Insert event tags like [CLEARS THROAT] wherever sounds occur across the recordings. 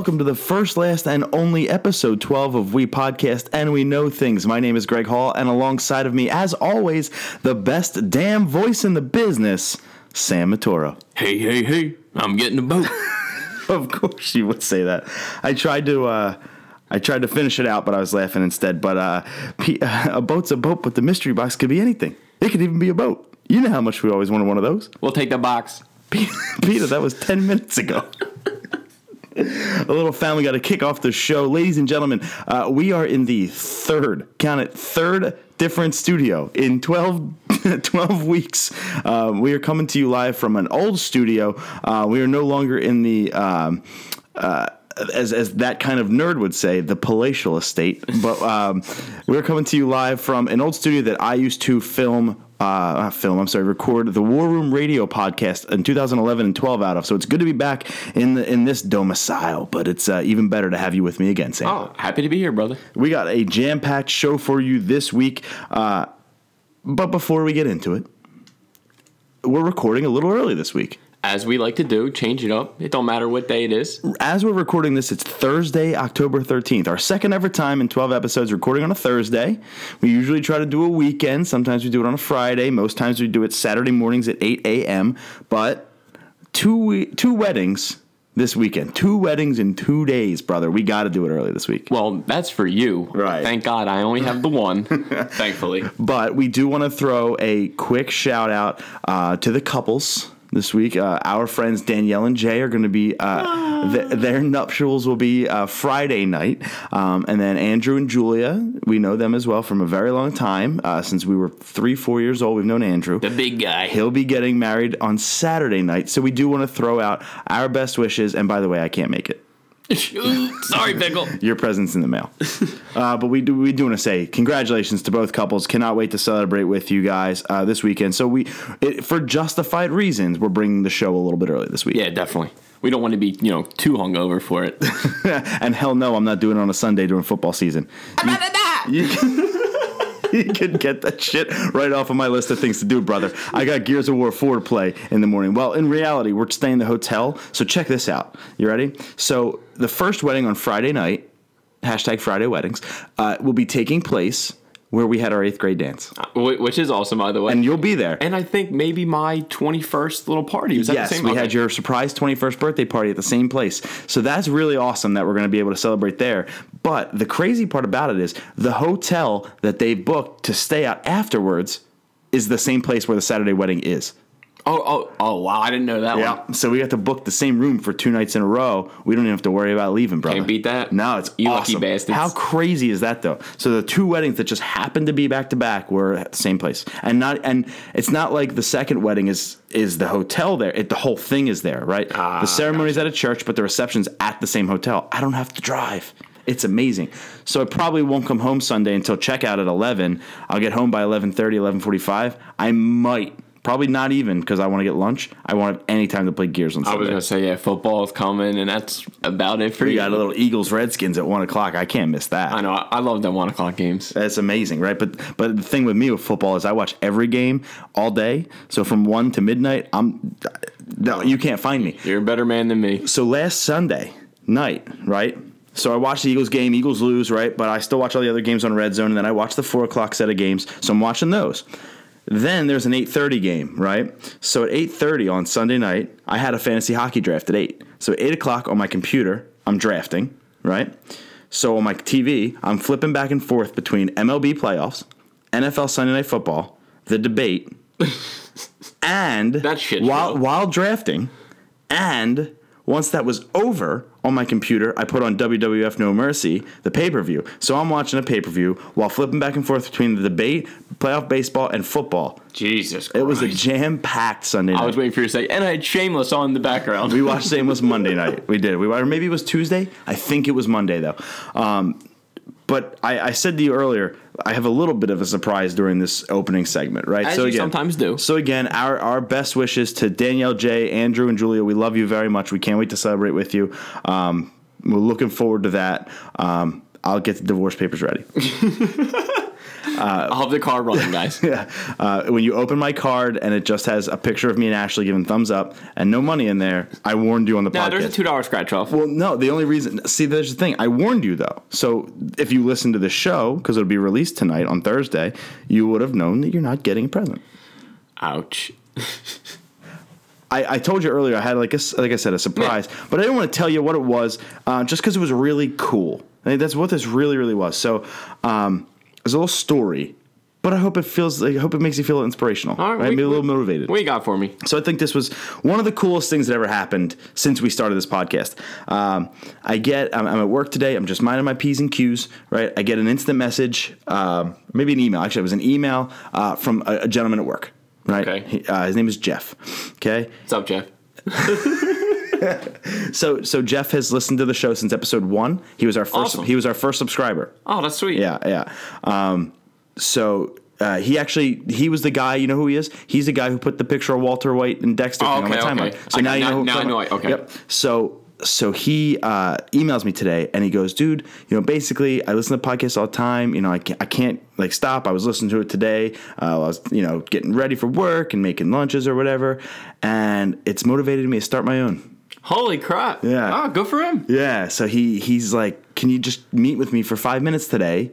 welcome to the first, last, and only episode 12 of We Podcast and We Know Things. My name is Greg Hall, and alongside of me, as always, the best damn voice in the business, Sam Matoro. Hey, hey, hey, I'm getting a boat. [LAUGHS] of course you would say that. I tried to uh I tried to finish it out, but I was laughing instead. But uh, [LAUGHS] a boat's a boat, but the mystery box could be anything. It could even be a boat. You know how much we always wanted one of those. We'll take the box. [LAUGHS] Peter, that was 10 minutes ago. [LAUGHS] a little family got to kick off the show. Ladies and gentlemen, uh, we are in the third, count it, third different studio in 12, [LAUGHS] 12 weeks. Uh, we are coming to you live from an old studio. Uh, we are no longer in the. Um, uh, as, as that kind of nerd would say, the palatial estate. But um, we're coming to you live from an old studio that I used to film uh, film, I'm sorry, record the War Room Radio podcast in 2011 and 12 out of. So it's good to be back in the, in this domicile, but it's uh, even better to have you with me again, Sam. Oh, happy to be here, brother. We got a jam packed show for you this week. Uh, but before we get into it, we're recording a little early this week as we like to do, change it up. It don't matter what day it is. As we're recording this, it's Thursday, October 13th. Our second ever time in 12 episodes recording on a Thursday. We usually try to do a weekend. Sometimes we do it on a Friday. Most times we do it Saturday mornings at 8 a.m. But two two weddings this weekend. Two weddings in two days, brother. We got to do it early this week. Well, that's for you. Right. Thank God I only have the one, [LAUGHS] thankfully. But we do want to throw a quick shout out uh, to the couples this week. Uh, our friends Danielle and Jay are going to be uh, th- their nuptials will be uh, Friday night, um, and then Andrew and Julia. We know them as well from a very long time uh, since we were three, four years old. We've known Andrew, the big guy. He'll be getting married on Saturday night, so we do want to throw out our best wishes. And by the way, I can't make it. Sorry, pickle. [LAUGHS] Your present's in the mail. Uh, but we do we do want to say congratulations to both couples. Cannot wait to celebrate with you guys uh, this weekend. So we, it, for justified reasons, we're bringing the show a little bit early this week. Yeah, definitely. We don't want to be you know too hungover for it. [LAUGHS] and hell no, I'm not doing it on a Sunday during football season. I'm you, that. You, [LAUGHS] [LAUGHS] you can get that shit right off of my list of things to do, brother. I got Gears of War 4 to play in the morning. Well, in reality, we're staying in the hotel. So check this out. You ready? So the first wedding on Friday night, hashtag Friday weddings, uh, will be taking place where we had our eighth grade dance, uh, which is awesome, by the way. And you'll be there. And I think maybe my twenty first little party was yes, the same. we okay. had your surprise twenty first birthday party at the same place. So that's really awesome that we're going to be able to celebrate there. But the crazy part about it is the hotel that they booked to stay at afterwards is the same place where the Saturday wedding is. Oh, oh, oh! Wow, I didn't know that. Yeah, one. so we got to book the same room for two nights in a row. We don't even have to worry about leaving, brother. Can't beat that. No, it's you awesome. lucky bastards. How crazy is that, though? So the two weddings that just happened to be back to back were at the same place, and not and it's not like the second wedding is is the hotel there. It, the whole thing is there, right? Ah, the ceremony's gotcha. at a church, but the reception's at the same hotel. I don't have to drive. It's amazing. So I probably won't come home Sunday until checkout at 11. I'll get home by 11:30, 11:45. I might Probably not even because I want to get lunch. I want any time to play Gears on Sunday. I was gonna say yeah, football is coming, and that's about it for we you. got a little Eagles Redskins at one o'clock. I can't miss that. I know. I love the one o'clock games. That's amazing, right? But but the thing with me with football is I watch every game all day. So from one to midnight, I'm no, you can't find me. You're a better man than me. So last Sunday night, right? So I watched the Eagles game. Eagles lose, right? But I still watch all the other games on Red Zone, and then I watch the four o'clock set of games. So I'm watching those. Then there's an 8:30 game, right? So at 8:30 on Sunday night, I had a fantasy hockey draft at eight. So eight o'clock on my computer, I'm drafting, right? So on my TV, I'm flipping back and forth between MLB playoffs, NFL Sunday Night Football, the debate, and [LAUGHS] that shit while while drafting, and once that was over on my computer, I put on WWF No Mercy, the pay per view. So I'm watching a pay per view while flipping back and forth between the debate, playoff baseball, and football. Jesus Christ. It was a jam packed Sunday night. I was waiting for you to say, and I had Shameless on in the background. we watched Shameless Monday night. We did. We or maybe it was Tuesday. I think it was Monday though. Um, but I, I, said to you earlier, I have a little bit of a surprise during this opening segment, right? As so again, sometimes do. So again, our our best wishes to Danielle, Jay, Andrew, and Julia. We love you very much. We can't wait to celebrate with you. Um, we're looking forward to that. Um, I'll get the divorce papers ready. [LAUGHS] I'll have the car running, [LAUGHS] guys. Yeah. Uh, when you open my card and it just has a picture of me and Ashley giving thumbs up and no money in there, I warned you on the Nah, podcast. there's a two dollar scratch off. Well, no, the only reason. See, there's the thing. I warned you though. So if you listen to the show, because it'll be released tonight on Thursday, you would have known that you're not getting a present. Ouch. I, I told you earlier I had like a, like I said a surprise, but I didn't want to tell you what it was, uh, just because it was really cool. I think that's what this really really was. So um, it's a little story, but I hope it feels like I hope it makes you feel inspirational, All right? right, Maybe a what- little motivated. What you got for me? So I think this was one of the coolest things that ever happened since we started this podcast. Um, I get, I'm, I'm at work today. I'm just minding my p's and q's, right? I get an instant message, um, maybe an email. Actually, it was an email uh, from a, a gentleman at work, right? Okay. He- uh, his name is Jeff. Okay. What's up, Jeff? [LAUGHS] [LAUGHS] So, so Jeff has listened to the show since episode one. He was our first. Awesome. He was our first subscriber. Oh, that's sweet. Yeah, yeah. Um, so uh, he actually he was the guy. You know who he is? He's the guy who put the picture of Walter White and Dexter Oh, thing on my okay, timeline. okay. So I- now you now- know. now I know it, okay. Yep. So so he uh, emails me today and he goes, dude, you know, basically I listen to podcasts all the time. You know, I can't, I can't like stop. I was listening to it today. Uh, I was you know getting ready for work and making lunches or whatever, and it's motivated me to start my own. Holy crap. Yeah. Oh, good for him. Yeah, so he he's like, "Can you just meet with me for 5 minutes today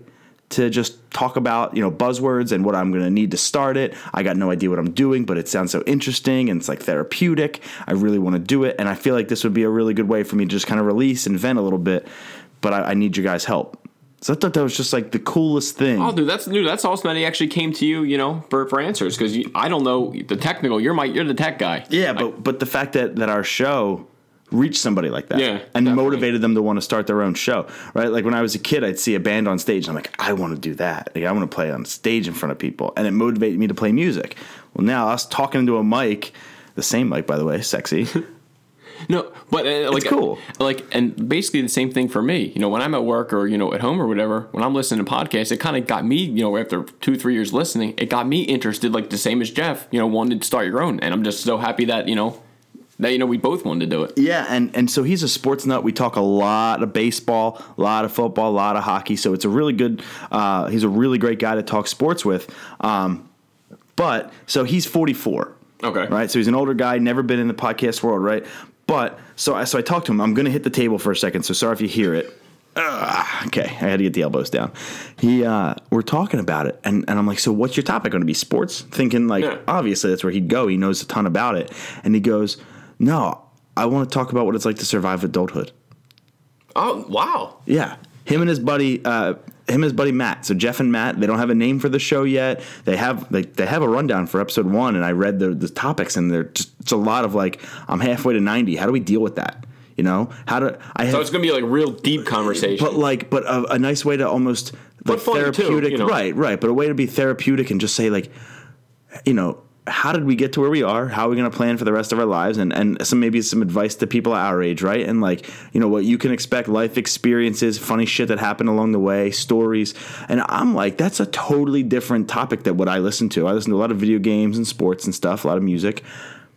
to just talk about, you know, buzzwords and what I'm going to need to start it. I got no idea what I'm doing, but it sounds so interesting and it's like therapeutic. I really want to do it and I feel like this would be a really good way for me to just kind of release and vent a little bit, but I, I need your guys' help." So I thought that was just like the coolest thing. Oh, dude, that's dude, that's awesome that he actually came to you, you know, for, for answers because I don't know the technical. You're my you're the tech guy. Yeah, but but the fact that that our show reached somebody like that Yeah, and definitely. motivated them to want to start their own show, right? Like when I was a kid, I'd see a band on stage, and I'm like, I want to do that. Like I want to play on stage in front of people, and it motivated me to play music. Well, now us talking into a mic, the same mic, by the way, sexy. [LAUGHS] No, but uh, like cool. Like, and basically the same thing for me. You know, when I'm at work or you know at home or whatever, when I'm listening to podcasts, it kind of got me. You know, after two three years listening, it got me interested. Like the same as Jeff. You know, wanted to start your own, and I'm just so happy that you know that you know we both wanted to do it. Yeah, and and so he's a sports nut. We talk a lot of baseball, a lot of football, a lot of hockey. So it's a really good. Uh, he's a really great guy to talk sports with. Um, but so he's 44. Okay. Right. So he's an older guy, never been in the podcast world. Right. But so I so I talked to him. I'm going to hit the table for a second. So sorry if you hear it. Ugh, okay, I had to get the elbows down. He, uh, we're talking about it, and, and I'm like, so what's your topic going to be? Sports? Thinking like, Yeah. obviously that's where he'd go. He knows a ton about it, and he goes, no, I want to talk about what it's like to survive adulthood. Oh wow! Yeah, him and his buddy, uh, him and his buddy Matt. So Jeff and Matt, they don't have a name for the show yet. They have like they have a rundown for episode one, and I read the the topics, and they're just it's a lot of like, I'm halfway to ninety. How do we deal with that? You know, how do I have So it's gonna be like real deep conversation. but like but a, a nice way to almost like too, therapeutic you know? right right but a way to be therapeutic and just say like you know how did we get to where we are? How are we going to plan for the rest of our lives? And and some maybe some advice to people our age right? And like you know what you can expect life experiences funny shit that happened along the way stories. And i'm like that's a totally different topic than what i listen to. I listen to a lot of video games and sports and stuff a lot of music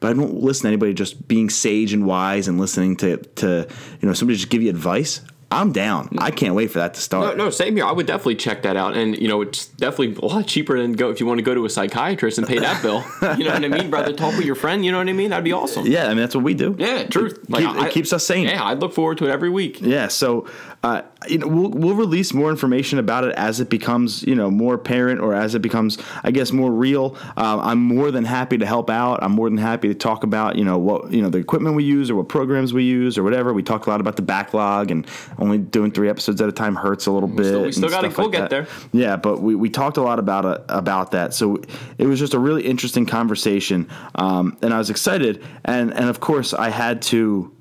but I don't listen to anybody just being sage and wise and listening to, to you know somebody just give you advice. I'm down. I can't wait for that to start. No, no, same here. I would definitely check that out, and you know, it's definitely a lot cheaper than go if you want to go to a psychiatrist and pay that bill. [LAUGHS] You know what I mean, brother? Talk with your friend. You know what I mean? That'd be awesome. Yeah, I mean that's what we do. Yeah, truth. Keep- it keeps us sane. Yeah, I look forward to it every week. Yeah, so uh, you know we'll we'll release more information about it as it becomes you know more apparent or as it becomes I guess more real. Uh, I'm more than happy to help out. I'm more than happy to talk about you know what you know the equipment we use or what programs we use or whatever. We talked a lot about the backlog and only doing three episodes at a time hurts a little bit. we still gotta- we'll like get that. there. Yeah, but we, we talked a lot about it, about that. So it was just a really interesting conversation, um, and I was excited. And and of course I had to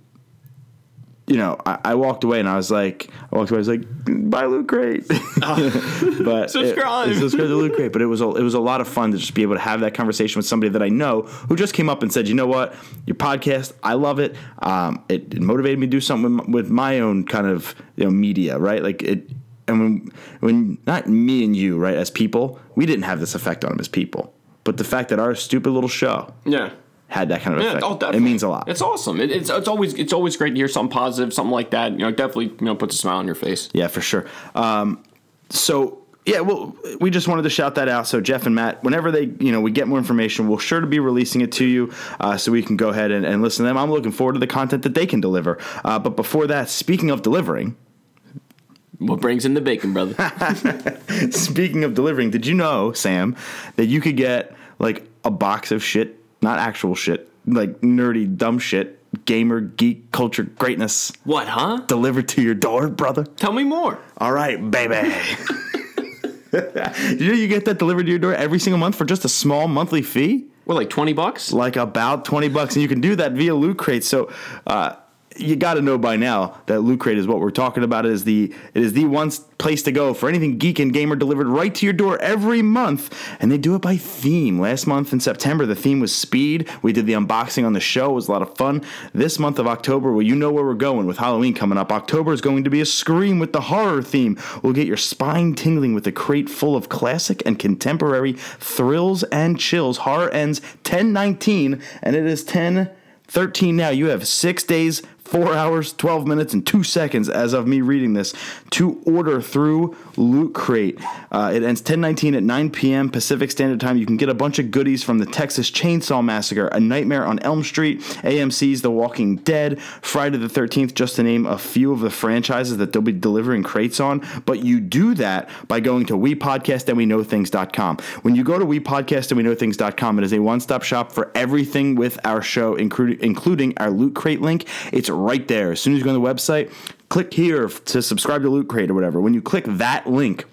you know, I, I walked away and I was like, I walked away, I was like, bye, Loot Crate. [LAUGHS] but Subscribe. It, subscribe to Loot Crate. But it was a, it was a lot of fun to just be able to have that conversation with somebody that I know who just came up and said, you know what, your podcast, I love it. Um, it, it motivated me to do something with, my- with my own kind of you know media, right? Like it. And when, when not me and you, right, as people, we didn't have this effect on them as people. But the fact that our stupid little show Yeah. Had that kind of Yeah, oh, it means a lot. It's awesome. It, it's it's always it's always great to hear something positive, something like that. You know, definitely you know puts a smile on your face. Yeah, for sure. Um, so yeah, well, we just wanted to shout that out. So Jeff and Matt, whenever they, you know, we get more information, we'll sure to be releasing it to you, uh, so we can go ahead and, and listen to them. I'm looking forward to the content that they can deliver. Uh, but before that, speaking of delivering, What brings in the bacon, brother? [LAUGHS] speaking of delivering, did you know, Sam, that you could get like a box of shit, not actual shit, like nerdy dumb shit, gamer geek culture greatness what, huh? delivered to your door, brother? Tell me more. All right, baby. [LAUGHS] You know you get that delivered to your door every single month for just a small monthly fee? What, like 20 bucks? Like about 20 bucks. And you can do that via Loot Crate. So, uh, you got to know by now that Loot Crate is what we're talking about. It is the it is the one place to go for anything geek and gamer delivered right to your door every month, and they do it by theme. Last month in September, the theme was speed. We did the unboxing on the show; it was a lot of fun. This month of October, well, you know where we're going with Halloween coming up. October is going to be a scream with the horror theme. We'll get your spine tingling with a crate full of classic and contemporary thrills and chills. Horror ends 10:19, and it is 10:13 now. You have six days four hours, 12 minutes, and two seconds as of me reading this to order through Loot Crate. Uh, it ends 1019 at 9 p.m. Pacific Standard Time. You can get a bunch of goodies from the Texas Chainsaw Massacre, A Nightmare on Elm Street, AMC's The Walking Dead, Friday the 13th, just to name a few of the franchises that they'll be delivering crates on. But you do that by going to WePodcastAndWeKnowThings.com. When you go to WePodcastAndWeKnowThings.com, it is a one stop shop for everything with our show, including, including our Loot Crate link. It's right there. As soon as you go on the website, click here to subscribe to Loot Crate or whatever. When you click that link,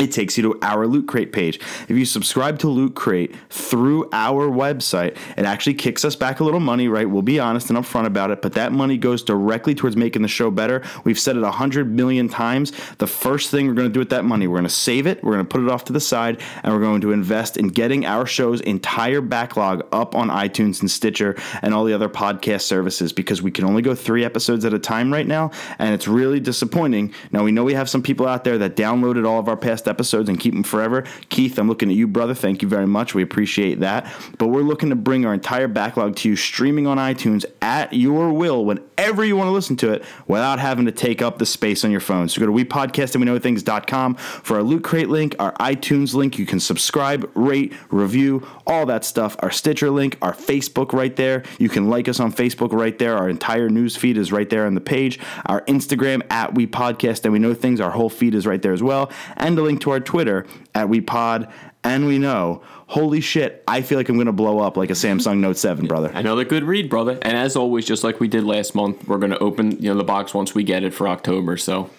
it takes you to our Loot Crate page. If you subscribe to Loot Crate through our website, it actually kicks us back a little money, right? We'll be honest and upfront about it, but that money goes directly towards making the show better. We've said it a hundred million times. The first thing we're going to do with that money, we're going to save it, we're going to put it off to the side, and we're going to invest in getting our show's entire backlog up on iTunes and Stitcher and all the other podcast services because we can only go three episodes at a time right now, and it's really disappointing. Now, we know we have some people out there that downloaded all of our past episodes and keep them forever. Keith, I'm looking at you, brother. Thank you very much. We appreciate that. But we're looking to bring our entire backlog to you streaming on iTunes at your will whenever you want to listen to it without having to take up the space on your phone. So go to WePodcastAndWeKnowThings.com for our Loot Crate link, our iTunes link. You can subscribe, rate, review, all that stuff. Our Stitcher link, our Facebook right there. You can like us on Facebook right there. Our entire news feed is right there on the page. Our Instagram at We and We Know Things. Our whole feed is right there as well. And a link to our Twitter at We Pod and We Know. Holy shit, I feel like I'm going to blow up like a Samsung Note 7, brother. Another good read, brother. And as always, just like we did last month, we're going to open you know the box once we get it for October. So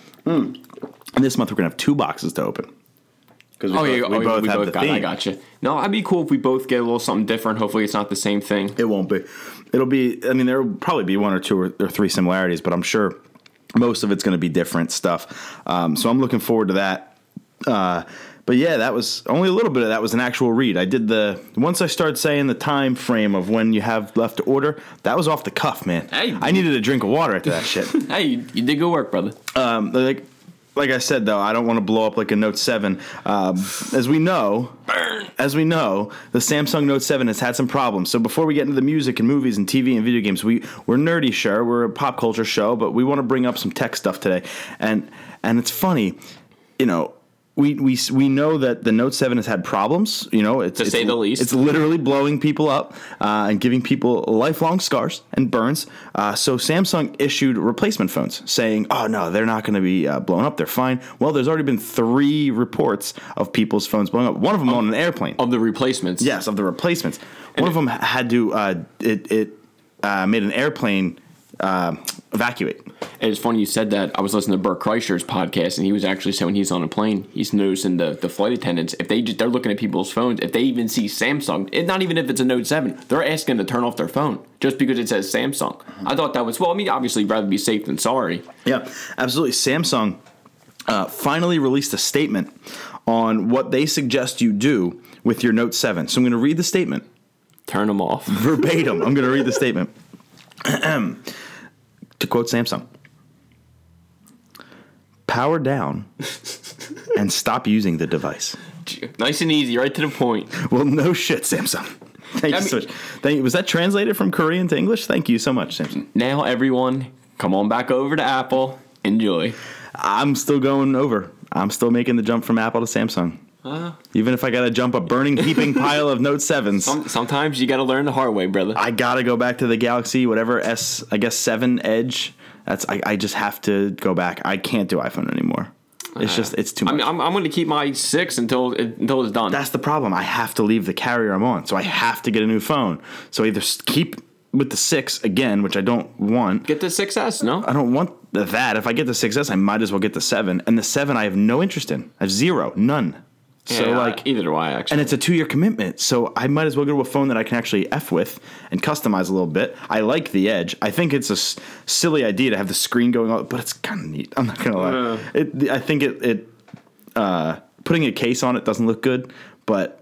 And this month we're going to have two boxes to open. Because we, oh both, yeah, we oh, both we have both the got. theme. I got you. No, I'd be cool if we both get a little something different. Hopefully, it's not the same thing. It won't be. It'll be. I mean, there will probably be one or two or, or three similarities, but I'm sure most of it's going to be different stuff. Um, so I'm looking forward to that. Uh, but yeah, that was only a little bit of that was an actual read. I did the once I started saying the time frame of when you have left to order. That was off the cuff, man. Hey. I needed a drink of water after that shit. [LAUGHS] Hey, you, did good work, brother. Um, like like I said though, I don't want to blow up like a Note Seven. Um, as we know, as we know, the Samsung Note Seven has had some problems. So before we get into the music and movies and TV and video games, we we're nerdy, sure, we're a pop culture show, but we want to bring up some tech stuff today. And and it's funny, you know. We, we, we know that the Note 7 has had problems, you know, it's, To it's- say the least. It's literally blowing people up uh, and giving people lifelong scars and burns. Uh, so Samsung issued replacement phones saying, "Oh no, they're not going to be uh, blown up. They're fine." Well, there's already been three reports of people's phones blowing up. One of them on an airplane. Of the replacements. Yes, of the replacements. One of them had to uh, it it uh, made an airplane uh, evacuate. And it's funny you said that. I was listening to Bert Kreischer's podcast, and he was actually saying when he's on a plane, he's noticing the, the flight attendants if they just, they're looking at people's phones. If they even see Samsung, it, not even if it's a Note Seven, they're asking to turn off their phone just because it says Samsung. I thought that was well. I mean, obviously, rather be safe than sorry. Yeah, absolutely. Samsung uh, finally released a statement on what they suggest you do with your Note 7. So I'm going to read the statement Turn them off. verbatim. I'm going to read the statement. [LAUGHS] to quote Samsung Power down [LAUGHS] and stop using the device. nice and easy, right to the point. Well, no shit, Samsung. [LAUGHS] Thank I you so much. Thank you. Was that translated from Korean to English? Thank you so much, Samsung. Now, everyone, come on back over to Apple. Enjoy. I'm still going over. I'm still making the jump from Apple to Samsung. Uh, Even if I got to jump a burning heaping pile of Note sevens, some, sometimes you got to learn the hard way, brother. I gotta go back to the Galaxy, whatever S, I guess seven Edge. That's I, I just have to go back. I can't do iPhone anymore. It's just it's too I much. mean, I'm, I'm going to keep my six until until it's done. That's the problem. I have to leave the carrier I'm on, so I have to get a new phone. So either keep with the six again, which I don't want. Get the 6S, no? I don't want that. If I get the 6S, I might as well get the 7. And the 7 I have no interest in. I have zero, none. So Yeah, like either do I actually. and it's a 2-year commitment. So I might as well go to a phone that I can actually F with and customize a little bit. I like the Edge. I think it's a s- silly idea to have the screen going on, but it's kind of neat. I'm not to lie. Yeah. It I think it it uh putting a case on it doesn't look good, but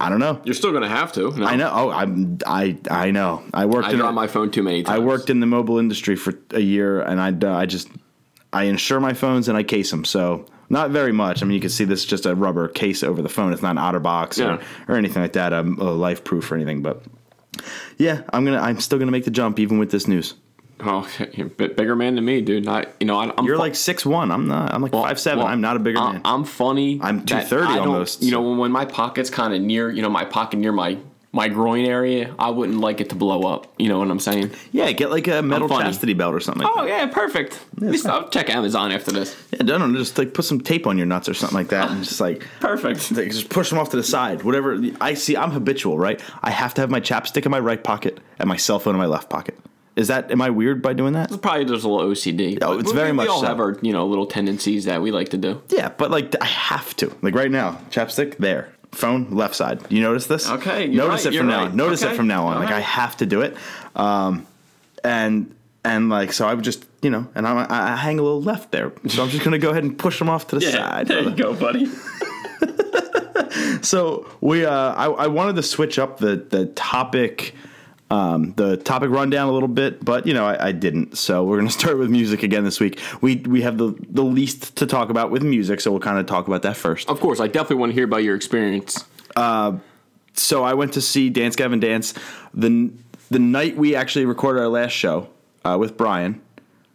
I don't know. You're still to have to. No? I know. Oh, I'm. I. I know. I worked. I in, drop my phone too many times. I worked in the mobile industry for a year, and I. uh, I just. I insure my phones and I case them. So not very much. I mean, you can see this is just a rubber case over the phone. It's not an OtterBox Yeah. or, or anything like that. a, uh, life proof or anything. But yeah, I'm gonna. I'm still gonna make the jump even with this news. Oh, you're a bit bigger man than me, dude. Not, you know, I, I'm You're fu- like six one. I'm not. I'm like five seven. well, I'm not a bigger I- man. I'm funny. I'm 230 almost, You know, when, when my pocket's kind of near, you know, my pocket near my my groin area, I wouldn't like it to blow up. You know what I'm saying? yeah, get like a metal chastity belt or something. Like Oh yeah, perfect. At least I'll check Amazon after this. Yeah, don't know. Just like put some tape on your nuts or something like that, and just like Perfect. [LAUGHS] Like, just push them off to the side. Whatever. I see. I'm habitual, right? I have to have my chapstick in my right pocket and my cell phone in my left pocket. Is that? Am I weird by doing that? Probably there's a little OCD. Oh, it's we- very we much all so. have our you know little tendencies that we like to do. Yeah, but like I have to. Like right now, chapstick there, phone left side. You notice this? Okay, Notice right, it from now. right. on. Notice it from now on. all Like I have to do it. Um, and and like so, I would just you know, and I, I hang a little left there. So I'm just gonna go ahead and push them off to the side. There brother. You go, buddy. [LAUGHS] [LAUGHS] So we, uh, I, I wanted to switch up the the topic, um, the topic rundown a little bit, but you know I, I didn't. So we're gonna [LAUGHS] start with music again this week. We we have the the least to talk about with music, so we'll kind of talk about that first. Of course, I definitely want to hear about your experience. So I went to see Dance Gavin Dance the the night we actually recorded our last show uh, with Brian.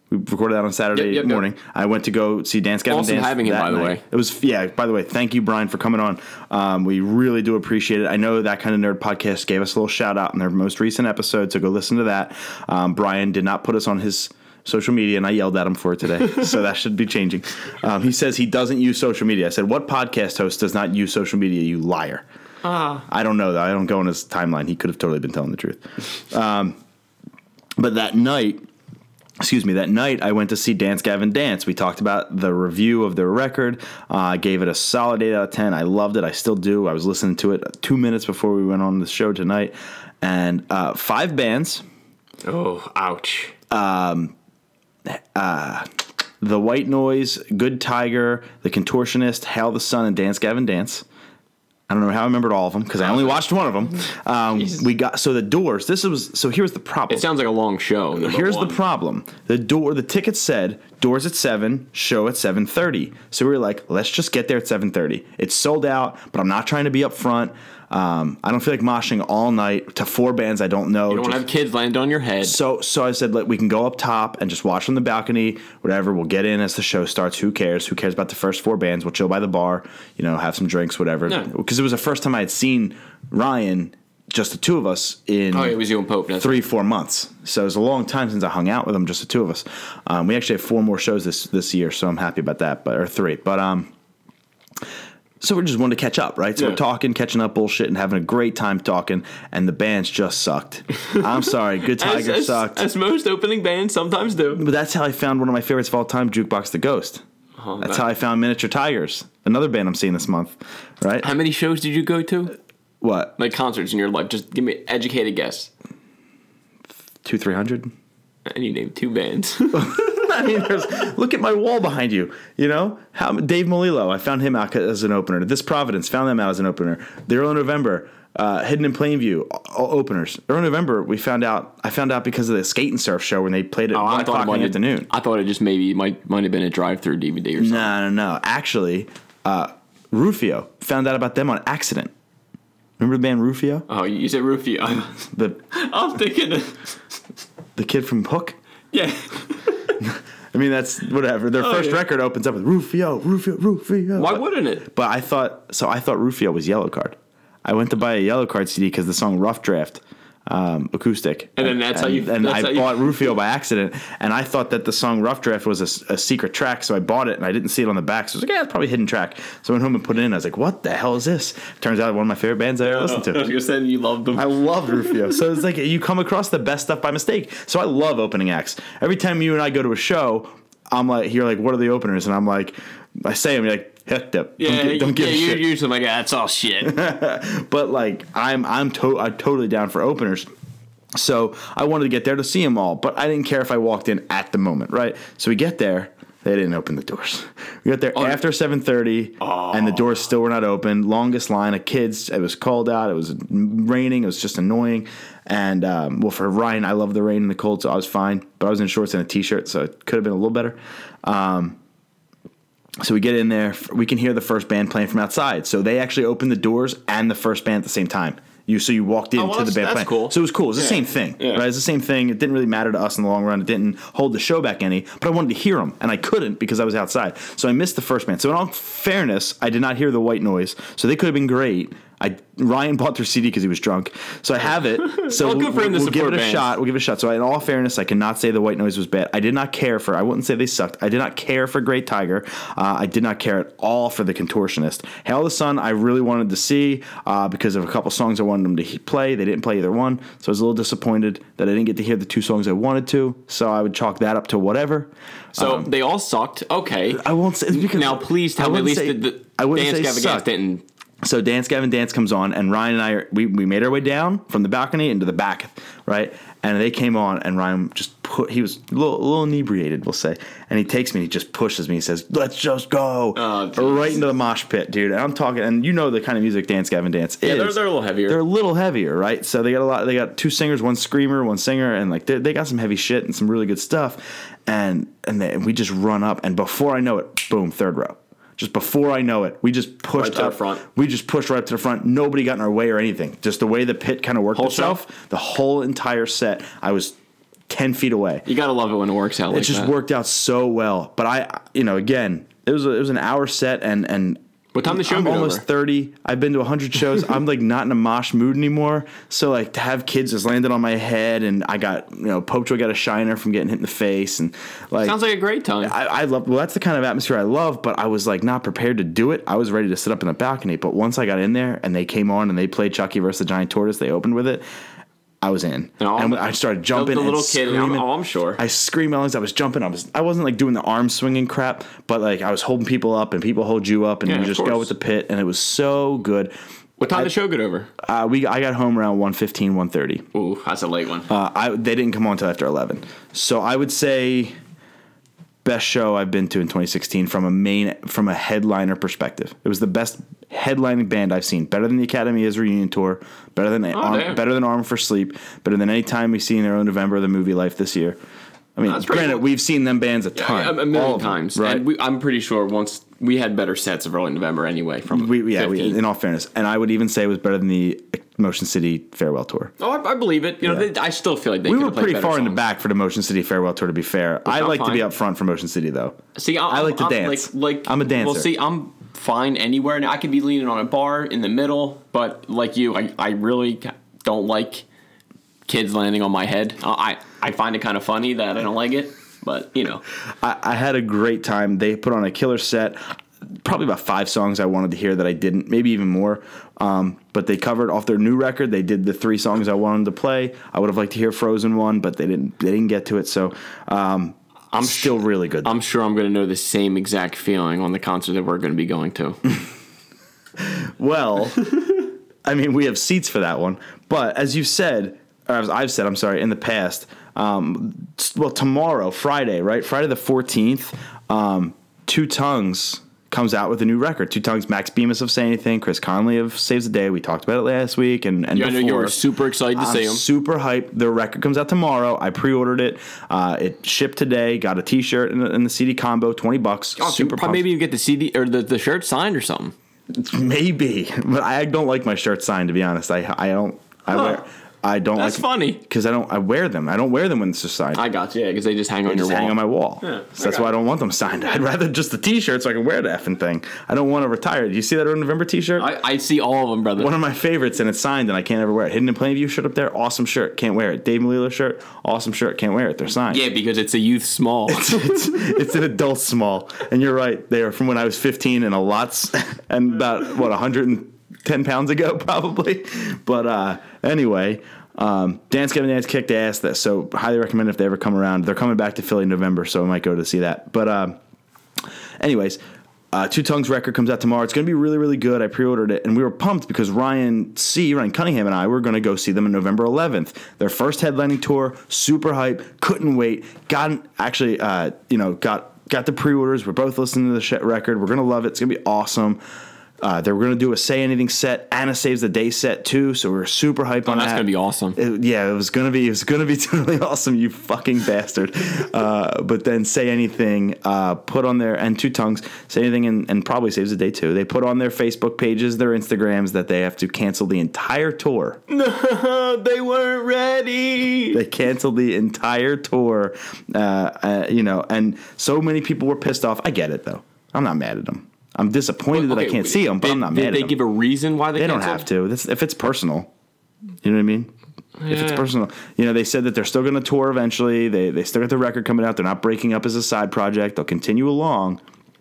We recorded that on Saturday Yep, yep, yep. morning. I went to go see Dance Gavin Awesome Dance. having him, that by the night. way. It was yeah. By the way, thank you, Brian, for coming on. Um, we really do appreciate it. I know that kind of nerd podcast gave us a little shout out in their most recent episode, so go listen to that. Um, Brian did not put us on his social media, and I yelled at him for it today, [LAUGHS] so that should be changing. Um, he says he doesn't use social media. I said, "What podcast host does not use social media? You liar." I don't know though. I don't go on his timeline. He could have totally been telling the truth. Um, but that night, excuse me, that night I went to see Dance Gavin Dance. We talked about the review of their record. Uh, I gave it a solid eight out of ten. I loved it. I still do. I was listening to it two minutes before we went on the show tonight, and uh, five bands: Oh, ouch. The White Noise, Good Tiger, The Contortionist, Hail the Sun, and Dance Gavin Dance. I don't know how I remembered all of them because I only watched one of them. [LAUGHS] Um, we got so the Doors. This was so. Here's the problem. It sounds like a long show. Here's one. the problem. The door the ticket said doors at 7, show at 7:30. So we were like, let's just get there at 7:30. It's sold out, but I'm not trying to be up front. Um, I don't feel like moshing all night to four bands I don't know. You don't Just- have kids land on your head. so so I said, we can go up top and just watch from the balcony, whatever. We'll get in as the show starts. Who cares? Who cares about the first four bands? We'll chill by the bar, you know, have some drinks, whatever. Because it was the first time I had seen Ryan, just the two of us in Oh, it was you and Pope. That's three, four months. So it was a long time since I hung out with him, just the two of us. Um, we actually have four more shows this this year, so I'm happy about that. But or three, but um, so we're just wanting to catch up, right? So Yeah. we're talking, catching up, bullshit, and having a great time talking. And the bands just sucked. [LAUGHS] I'm sorry, Good As, Tiger as, sucked. as most opening bands sometimes do. but that's how I found one of my favorites of all time, Jukebox the Ghost. Oh, That's that- how I found Miniature Tigers, another band I'm seeing this month. Right? How many shows did you go to? What? Like concerts in your life? Just give me an educated guess. Two, three hundred? And you named two bands. [LAUGHS] [LAUGHS] [LAUGHS] I mean, look at my wall behind you. You know, how Dave Melillo, I found him out as an opener. This Providence found them out as an opener. The early November, uh, Hidden in Plain View, all openers. Early November, we found out. I found out because of the skate and surf show when they played at Oh, one o'clock it in the afternoon. I thought it just maybe might might have been a drive-through DVD or something. No, no, no. Actually, uh, Rufio found out about them on accident. Remember the band Rufio? Oh, you said Rufio. The [LAUGHS] I'm thinking, of- the kid from Hook. yeah. [LAUGHS] [LAUGHS] I mean, that's whatever. Their oh, first yeah. record opens up with Rufio, Rufio, Rufio. Why wouldn't it? But I thought so. I thought Rufio was Yellowcard. I went to buy a Yellowcard CD because the song Rough Draft, um, acoustic, And then that's how you- And I you- bought Rufio by accident, and I thought that the song Rough Draft was a secret track, so I bought it and I didn't see it on the back. So I was like, yeah, it's probably a hidden track. So I went home and put it in. I was like, what the hell is this? Turns out one of my favorite bands I ever listened to. You're [LAUGHS] saying you loved them. I love Rufio. So it's like you come across the best stuff by mistake. So I love opening acts. Every time you and I go to a show, I'm like, you're like, what are the openers? And I'm like, I say them, you're like, heck up. yeah, don't, don't give yeah, you're shit. usually like, that's all shit. [LAUGHS] But like, I'm I'm, to- I'm totally down for openers. So I wanted to get there to see them all, but I didn't care if I walked in at the moment, right? So we get there. They didn't open the doors. We got there after 7:30, and the doors still were not open. Longest line of kids. It was cold out. It was raining. It was just annoying. And um, well, for Ryan, I love the rain and the cold, so I was fine. But I was in shorts and a t-shirt, so it could have been a little better. So we get in there. We can hear the first band playing from outside. So they actually opened the doors and the first band at the same time. You so you walked oh, into Oh, well, the band that's playing. cool. So it was cool. It was the same thing, Yeah. right? It's the same thing. It didn't really matter to us in the long run. It didn't hold the show back any. But I wanted to hear them, and I couldn't because I was outside. So I missed the first band. So in all fairness, I did not hear the white noise. So they could have been great. I Ryan bought their CD because he was drunk. So I have it. [LAUGHS] So Well, we'll, we'll give it a bands. shot. We'll give it a shot. So in all fairness, I cannot say the white noise was bad. I did not care for. I wouldn't say they sucked. I did not care for Great Tiger. Uh, I did not care at all for the Contortionist. Hail the Sun. I really wanted to see uh, because of a couple songs I wanted them to play. They didn't play either one, so I was a little disappointed that I didn't get to hear the two songs I wanted to. So I would chalk that up to whatever. So they all sucked. Okay. I won't say because now, please tell me at least say- the, the I wouldn't Dance say Gavin suck. Gans didn't. So Dance Gavin Dance comes on, and Ryan and I are, we we made our way down from the balcony into the back, right? And they came on, and Ryan just put he was a little, a little inebriated, we'll say, and he takes me, and he just pushes me, he says, "Let's just go Oh, right into the mosh pit, dude." And I'm talking, and you know the kind of music Dance Gavin Dance is. Yeah, they're, they're a little heavier. They're a little heavier, right? So they got a lot. They got two singers, one screamer, one singer, and like they, they got some heavy shit and some really good stuff. And and they, we just run up, and before I know it, boom, third row. Just before I know it, we just pushed Right to the up front. We just pushed right up to the front. Nobody got in our way or anything. Just the way the pit kind of worked Whole itself. The whole entire set, I was ten feet away. you gotta love it when it works out. It like just that. worked out so well. But I, you know, again, it was a, it was an hour set, and and What time the show I'm almost over? thirty. I've been to hundred shows. I'm like not in a mosh mood anymore. So like to have kids just landed on my head, and I got you know Popejoy got a shiner from getting hit in the face, and like Sounds like a great time. I, I love. Well, that's the kind of atmosphere I love. But I was like not prepared to do it. I was ready to sit up in the balcony. But once I got in there and they came on and they played Chucky versus the Giant Tortoise, they opened with it. I was in, No, and I started jumping. the little kid. I'm, oh, I'm sure. I screamed my lungs. I was jumping. I was. I wasn't like doing the arm swinging crap, but like I was holding people up, and people hold you up, and Yeah, you just go with the pit, and it was so good. what time I- the show get over? Uh, we I got home around 1.15, 1.30. Ooh, that's a late one. Uh, I they didn't come on until after eleven, so I would say best show I've been to in 2016 from a main from a headliner perspective. It was the best headlining band I've seen. Better than the Academy is reunion tour. Better than oh, Arm, better than Armor for Sleep. Better than any time we see in their own November of the movie Life this year. I mean, pretty granted, cool. we've seen them bands a ton, a, a million of them, times, right? And we, I'm pretty sure once we had better sets of early November anyway. From we, yeah, we, 15. in all fairness, and I would even say it was better than the Motion City farewell tour. oh, I, I believe it. You know, Yeah. they, I still feel like they We were pretty far in the back for the Motion City farewell tour. To be fair, I not like to be up front for Motion City though. See, I, I like to I'm, dance. Like, like I'm a dancer. Well, see, I'm fine anywhere. Now I could be leaning on a bar in the middle, but like you, I, I really don't like kids landing on my head. I I find it kind of funny that I don't like it, but you know, I, I had a great time. They put on a killer set. Probably about five songs I wanted to hear that I didn't, maybe even more. Um, but they covered off their new record. They did the three songs I wanted to play. I would have liked to hear Frozen one, but they didn't. They didn't get to it. So um, I'm still really good. I'm sure I'm going to know the same exact feeling on the concert that we're going to be going to. [LAUGHS] Well, I mean, we have seats for that one. But as you said, or as I've said, I'm sorry, in the past, um, well, tomorrow, Friday, right? Friday the 14th, um, Two Tongues comes out with a new record. Two Tongues, Max Bemis of Say Anything, Chris Conley of Saves the Day. We talked about it last week. And, and Yeah, I know you were super excited to I'm see 'em. super hyped. The record comes out tomorrow. I pre-ordered it. Uh, it shipped today. Got a T-shirt and, the- and the CD combo, twenty bucks. Oh, super pumped. maybe you get the CD or the, the shirt signed or something. Maybe, [LAUGHS] but I don't like my shirt signed. To be honest, I I don't. I Huh. wear. I don't That's like funny. because I don't I wear them. I don't wear them when it's signed. I got you. Yeah, because they just hang on They your just wall. hang on my wall. Yeah, so that's I got why I don't want them signed. [LAUGHS] I'd rather just the T-shirt so I can wear the effing thing. I don't want to retire. Do you see that Early November T-shirt? I, I see all of them, brother. One of my favorites, and it's signed, and I can't ever wear it. Hidden in Plain View shirt up there, awesome shirt, can't wear it. Dave Melillo shirt, awesome shirt, can't wear it. They're signed. yeah, because it's a youth small. [LAUGHS] it's, it's an adult small, and you're right. They are from when I was 15 and a lots, [LAUGHS] and about what 110 pounds ago, [LAUGHS] probably. But uh, anyway, um, Dance Gavin Dance kicked ass. That so highly recommend if they ever come around. They're coming back to Philly in November, so I might go to see that. But um, anyways. Uh, Two Tongues record comes out tomorrow. It's going to be really, really good. I pre-ordered it, and we were pumped because Ryan C, Ryan Cunningham, and I were going to go see them on November 11th. Their first headlining tour, super hype. Couldn't wait. Got actually, uh, you know, got got the pre-orders. We're both listening to the shit record. We're going to love it. It's going to be awesome. Uh, they were going to do a Say Anything set and a Saves the Day set too, so we are super hype on Oh, that's that. gonna be awesome. It- yeah, it was gonna be it was gonna be [LAUGHS] totally awesome. You fucking bastard. Uh, but then say anything. Uh, put on their and two tongues. Say anything and, and probably saves the day too. They put on their Facebook pages, their Instagrams that they have to cancel the entire tour. [LAUGHS] No, they weren't ready. They canceled the entire tour. Uh, uh, you know, and so many people were pissed off. I get it though. I'm not mad at them. I'm disappointed that I can't see them, but did, I'm not did mad they at them. give a reason why they They don't have to. This, if it's personal, you know what I mean. If it's personal, you know, they said that they're still going to tour eventually. They they still got the record coming out. They're not breaking up as a side project. They'll continue along.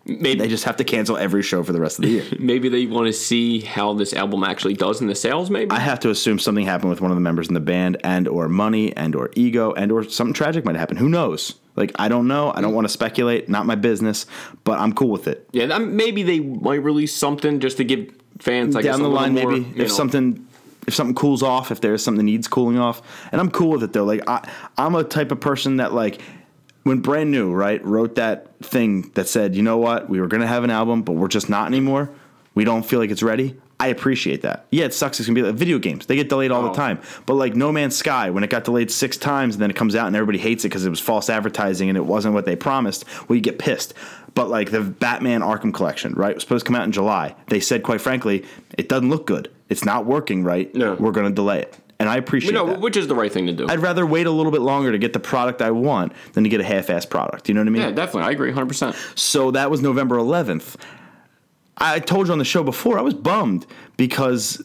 Maybe They just have to cancel every show for the rest of the year. [LAUGHS] maybe they want to see how this album actually does in the sales. Maybe I have to assume something happened with one of the members in the band, and or money, and or ego, and or something tragic might happen. Who knows? Like I don't know. I don't want to speculate. Not my business. But I'm cool with it. yeah. Maybe they might release something just to give fans like down a the line, more, maybe if know. something if something cools off, if there's something that needs cooling off, and I'm cool with it though. Like I, I'm a type of person that like when brand new, right, wrote that thing that said, you know what, we were gonna have an album, but we're just not anymore. We don't feel like it's ready. I appreciate that. Yeah, it sucks. It's gonna be like video games. They get delayed all Oh. the time. But like No Man's Sky, when it got delayed six times, and then it comes out and everybody hates it because it was false advertising and it wasn't what they promised. Well, you get pissed. But like the Batman Arkham Collection, right, was supposed to come out in July. They said, quite frankly, it doesn't look good. It's not working right. No. We're gonna delay it, and I appreciate you know, that. which is the right thing to do. I'd rather wait a little bit longer to get the product I want than to get a half-ass product. You know what I mean? yeah, definitely. I agree, hundred percent. So that was November 11th. I told you on the show before, I was bummed because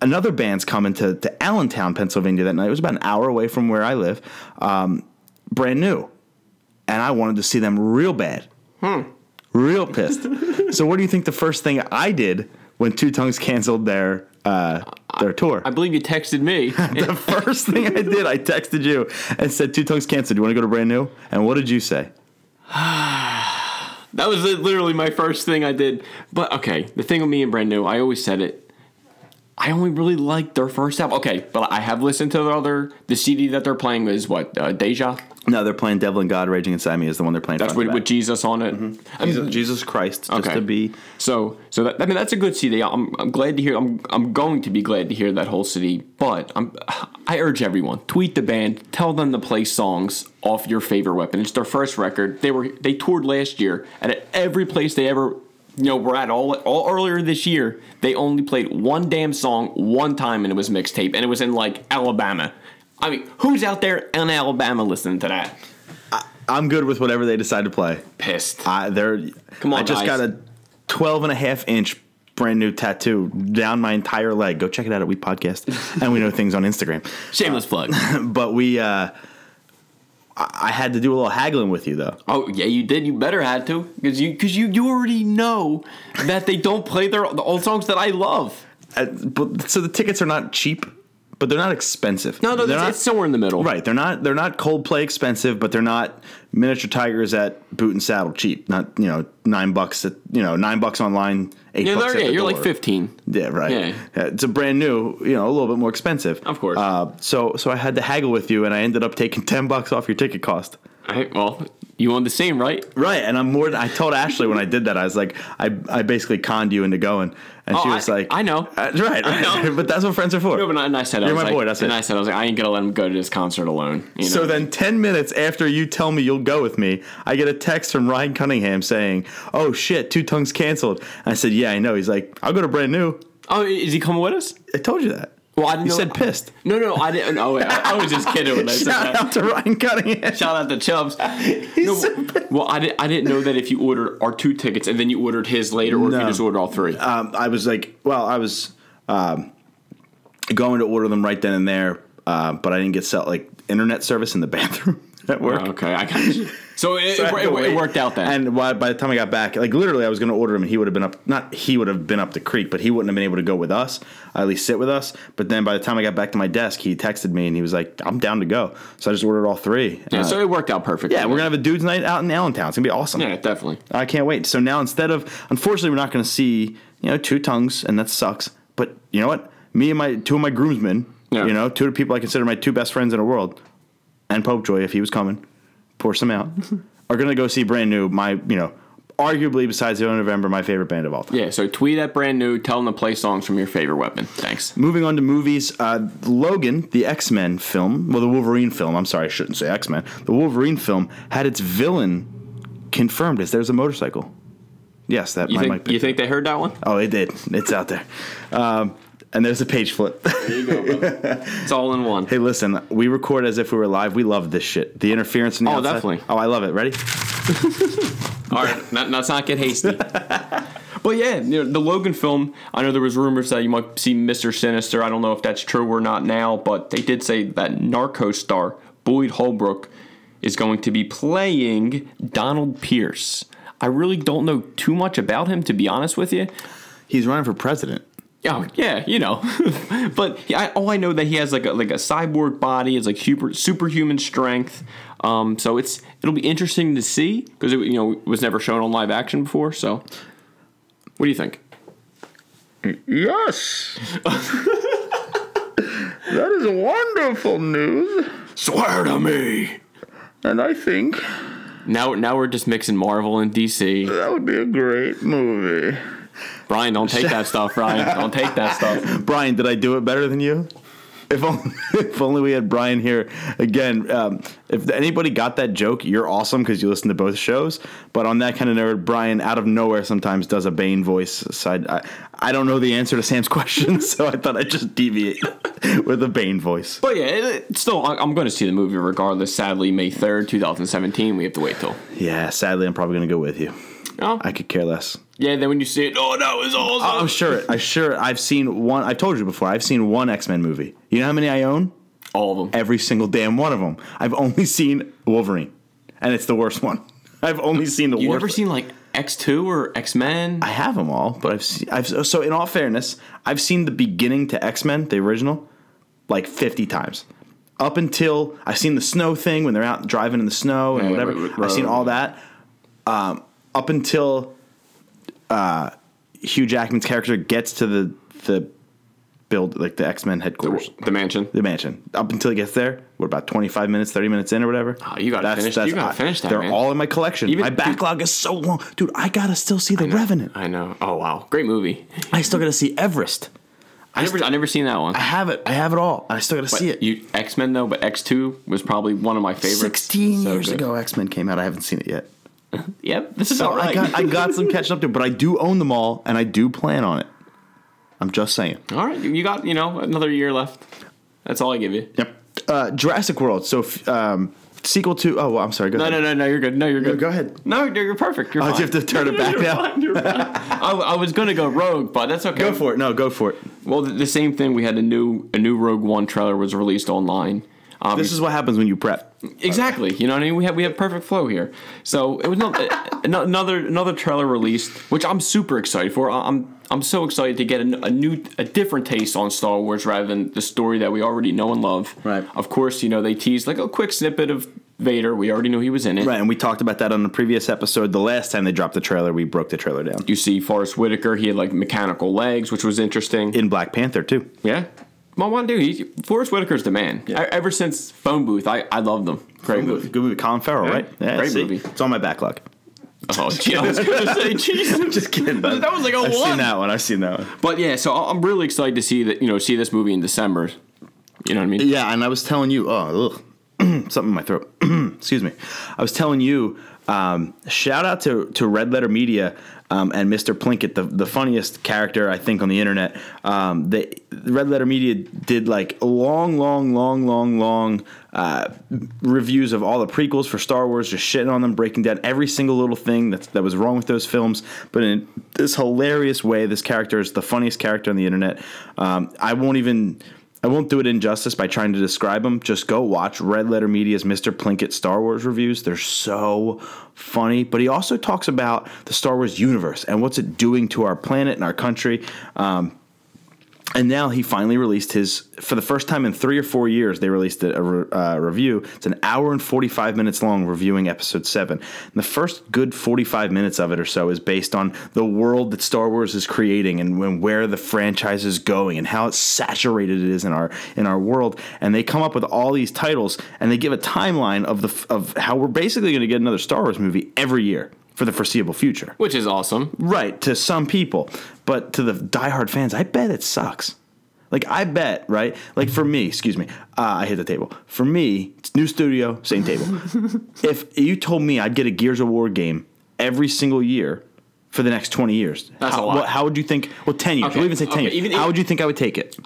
another band's coming to, to Allentown, Pennsylvania that night. It was about an hour away from where I live, um, brand new. And I wanted to see them real bad. Real pissed. [LAUGHS] so, what do you think the first thing I did when Two Tongues canceled their uh, their tour? I believe you texted me. [LAUGHS] the first thing I did, I texted you and said, Two Tongues canceled. Do you want to go to brand new? And what did you say? [SIGHS] That was literally my first thing I did. But okay, the thing with me and Brand New, I always said it. I only really like their first album. Okay, but I have listened to their other. The CD that they're playing is what uh, Deja. No, they're playing Devil and God Raging Inside Me is the one they're playing. That's with. Jesus on it. I mean, Jesus, Jesus Christ, just Okay. to be. So, so that, I mean, that's a good CD. I'm, I'm glad to hear. I'm, I'm going to be glad to hear that whole CD. But I'm, [SIGHS] I urge everyone tweet the band, tell them to play songs off your favorite weapon. It's their first record. They were they toured last year, and at every place they ever, you know, were at all all earlier this year, they only played one damn song one time, and it was mixtape, and it was in like Alabama. I mean, who's out there in Alabama listening to that? I'm good with whatever they decide to play. Pissed. I, they're. Come on, I just guys. got a 12 and a half inch brand new tattoo down my entire leg. Go check it out at We Podcast, and we know things on Instagram. [LAUGHS] Shameless plug. [LAUGHS] But we, uh, I had to do a little haggling with you though. Oh yeah, you did. You better had to, because you because you you already know that they don't play their the old songs that I love. Uh, but so the tickets are not cheap, but they're not expensive. No, no, they're not, it's somewhere in the middle. Right, they're not they're not Coldplay expensive, but they're not miniature tigers at boot and saddle cheap. Not you know nine bucks at you know nine bucks online, eight Yeah, bucks at yeah, the you're like 15. Yeah, right. Yeah. Uh, It's a brand new, you know, a little bit more expensive. Of course. Uh, so so I had to haggle with you, and I ended up taking [LAUGHS] ten bucks off your ticket cost. All right, well, you want the same, right? Right, and I'm more. I told Ashley when I did that, I was like, I, I basically conned you into going, and she Oh, was I- like, I know. Uh, right, I right. know. but that's what friends are for. No, but I, and I said, You're was my like, boy, that's and it. I said, I was like, I ain't gonna let him go to this concert alone. You know? So then, 10 minutes after you tell me you'll go with me, I get a text from Ryan Cunningham saying, Oh shit, Two Tongues canceled. And I said, Yeah, I know. He's like, I'll go to brand new. oh, is he coming with us? I told you that. Well, I didn't You know. said pissed. no, no, I didn't. Oh, I, I was just kidding when I said that. Shout that. out to Ryan Cunningham. Shout out to Chubbs. [LAUGHS] No, well, I didn't. I didn't know that if you ordered our two tickets and then you ordered his later, or if No. you just ordered all three. um, I was like, well, I was um, going to order them right then and there, uh, but I didn't get cell like internet service in the bathroom [LAUGHS] at work. Oh, okay, I got you. So it, So I it, it, worked out then. And by, by the time I got back, like literally, I was going to order him, and he would have been up. Not he would have been up the creek, but he wouldn't have been able to go with us. At least sit with us. But then by the time I got back to my desk, he texted me and he was like, "I'm down to go." So I just ordered all three. yeah, Uh, so it worked out perfectly. yeah, we're gonna have a dudes' night out in Allentown. It's gonna be awesome. Yeah, definitely. I can't wait. So now instead of, unfortunately, we're not going to see you know two tongues, and that sucks. But you know what? Me and my two of my groomsmen, Yeah. you know, two of the people I consider my two best friends in the world, and Pope Joy, if he was coming, pour some out, [LAUGHS] are going to go see brand new. My you know, arguably besides Early November, my favorite band of all time. Yeah, so tweet at brand new. Tell them to play songs from your favorite weapon. Thanks. Moving on to movies, uh, Logan, the X Men film, well, the Wolverine film. I'm sorry, I shouldn't say X Men. The Wolverine film had its villain confirmed as there's a motorcycle. Yes, that You might, think might be. you think they heard that one? Oh, it did. It's out there. Um, and there's a page flip. There you go. Bro. [LAUGHS] it's all in one. hey, listen, we record as if we were live. We love this shit. The interference in the Oh, outside- definitely. Oh, I love it. Ready? [LAUGHS] All right, not, let's not get hasty. [LAUGHS] but yeah, you know, the Logan film. I know there was rumors that you might see Mister Sinister. I don't know if that's true or not now, but they did say that Narco star Boyd Holbrook is going to be playing Donald Pierce. I really don't know too much about him, to be honest with you. He's running for president. Oh yeah, you know, [LAUGHS] but yeah, I, all I know that he has like a like a cyborg body, is like super superhuman strength. Um, so it's it'll be interesting to see because it you know was never shown on live action before. So, what do you think? Yes. that is wonderful news. Swear to me. And I think Now now we're just mixing Marvel and DC. that would be a great movie. Brian, don't take that stuff. Brian, don't take that stuff. [LAUGHS] Brian, did I do it better than you? If only, [LAUGHS] if only we had Brian here again. Um, if anybody got that joke, you're awesome because you listen to both shows. But on that kind of nerd, Brian out of nowhere sometimes does a Bane voice. So I, I, I don't know the answer to Sam's [LAUGHS] question, so I thought I'd just deviate with a Bane voice. But yeah, it, it- still, I'm going to see the movie regardless. Sadly, May 3rd, 2017. We have to wait till. Yeah, sadly, I'm probably gonna go with you. Oh, I could care less. Yeah. Then when you see it, oh, that was awesome. I'm sure. I sure. I've seen one. I've told you before. I've seen one X Men movie. You know how many I own? All of them. every single damn one of them. I've only seen Wolverine, and it's the worst one. [LAUGHS] I've only seen the Wolverine. You worst. ever seen like X2 or X Men? I have them all, but I've seen. I've so in all fairness, I've seen the beginning to X Men, the original, like fifty times. Up until I've seen the snow thing when they're out driving in the snow and Yeah, whatever. I've seen all that. Um, up until uh, Hugh Jackman's character gets to the the build like the X Men headquarters. The Mansion. the mansion. Up until he gets there, we're about 25 minutes, 30 minutes in or whatever. Oh, you gotta finish- you gotta finish that, They're man. all in my collection. Even- my backlog is so long. Dude, I gotta still see The Revenant. I know. Oh wow, great movie. I still gotta see Everest. I never, I never seen that one. I have it. I have it all. I still gotta see it. You X Men though, but X Two was probably one of my favorites. 16 So years good. ago, X Men came out. I haven't seen it yet. [LAUGHS] Yep, this is So all right. I got I got some [LAUGHS] catching up to, but I do own them all, and I do plan on it. I'm just saying. all right, you got you know another year left. That's all I give you. Yep. Uh, Jurassic World. So, f- um, sequel to. Oh, well, I'm sorry. Go No, ahead. no, no, no. You're good. No, you're good. Go ahead. No, you're, you're perfect. You're Oh, fine. you have to turn it [LAUGHS] back now? fine. I, I was gonna go Rogue, but that's okay. Go for it. No, go for it. Well, the, the same thing. We had a new a new Rogue One trailer was released online. Um, This is what happens when you prep. Exactly. You know what I mean? We have we have perfect flow here. So it was not, another another trailer released, which I'm super excited for. I'm I'm so excited to get a, a new a different taste on Star Wars rather than the story that we already know and love. Right. Of course, you know they teased like a quick snippet of Vader. We already knew he was in it. Right, and we talked about that on the previous episode. The last time they dropped the trailer, we broke the trailer down. You see Forest Whitaker. He had like mechanical legs, which was interesting. In Black Panther too. yeah. Well, one dude, he, Forest Whitaker's the man. I, ever since Phone Booth, I, I loved him. Great movie. Good movie. Colin Farrell, Yeah, right? great see? movie. It's on my backlog. Oh, [LAUGHS] gee, I was gonna say, [LAUGHS] Jesus. Just kidding. That was like a I've one. seen that one. I've seen that one. But yeah, so I'm really excited to see that you know see this movie in December. You know what I mean? Yeah, and I was telling you, oh, ugh, [CLEARS THROAT] something in my throat. [CLEARS THROAT] Excuse me. I was telling you, um, shout out to to Red Letter Media. Um, and Mr. Plinkett, the the funniest character I think on the internet. Um, they Red Letter Media did like long, long, long, long, long uh, reviews of all the prequels for Star Wars, just shitting on them, breaking down every single little thing that that was wrong with those films, but in this hilarious way. This character is the funniest character on the internet. Um, I won't even. I won't do it injustice by trying to describe them. Just go watch Red Letter Media's Mr. Plinkett Star Wars reviews. They're so funny. But he also talks about the Star Wars universe and what's it doing to our planet and our country. Um, and now he finally released his for the first time in three or four years they released a, uh, review. It's an hour and 45 minutes long reviewing episode 7 and the first good 45 minutes of it or so is based on the world that star wars is creating and, and where the franchise is going and how saturated it is in our in our world. And they come up with all these titles and they give a timeline of the of how we're basically going to get another star wars movie every year for the foreseeable future Which is awesome. Right, to some people. But to the diehard fans, I bet it sucks. Like, I bet, right? Like, for me, excuse me, uh, I hit the table. For me, it's new studio, same table. [LAUGHS] if you told me I'd get a Gears of War game every single year for the next 20 years, That's how, a lot. what- how would you think? Well, 10 years. Okay, We'll even say 10 okay, years. even- how would you think I would take it?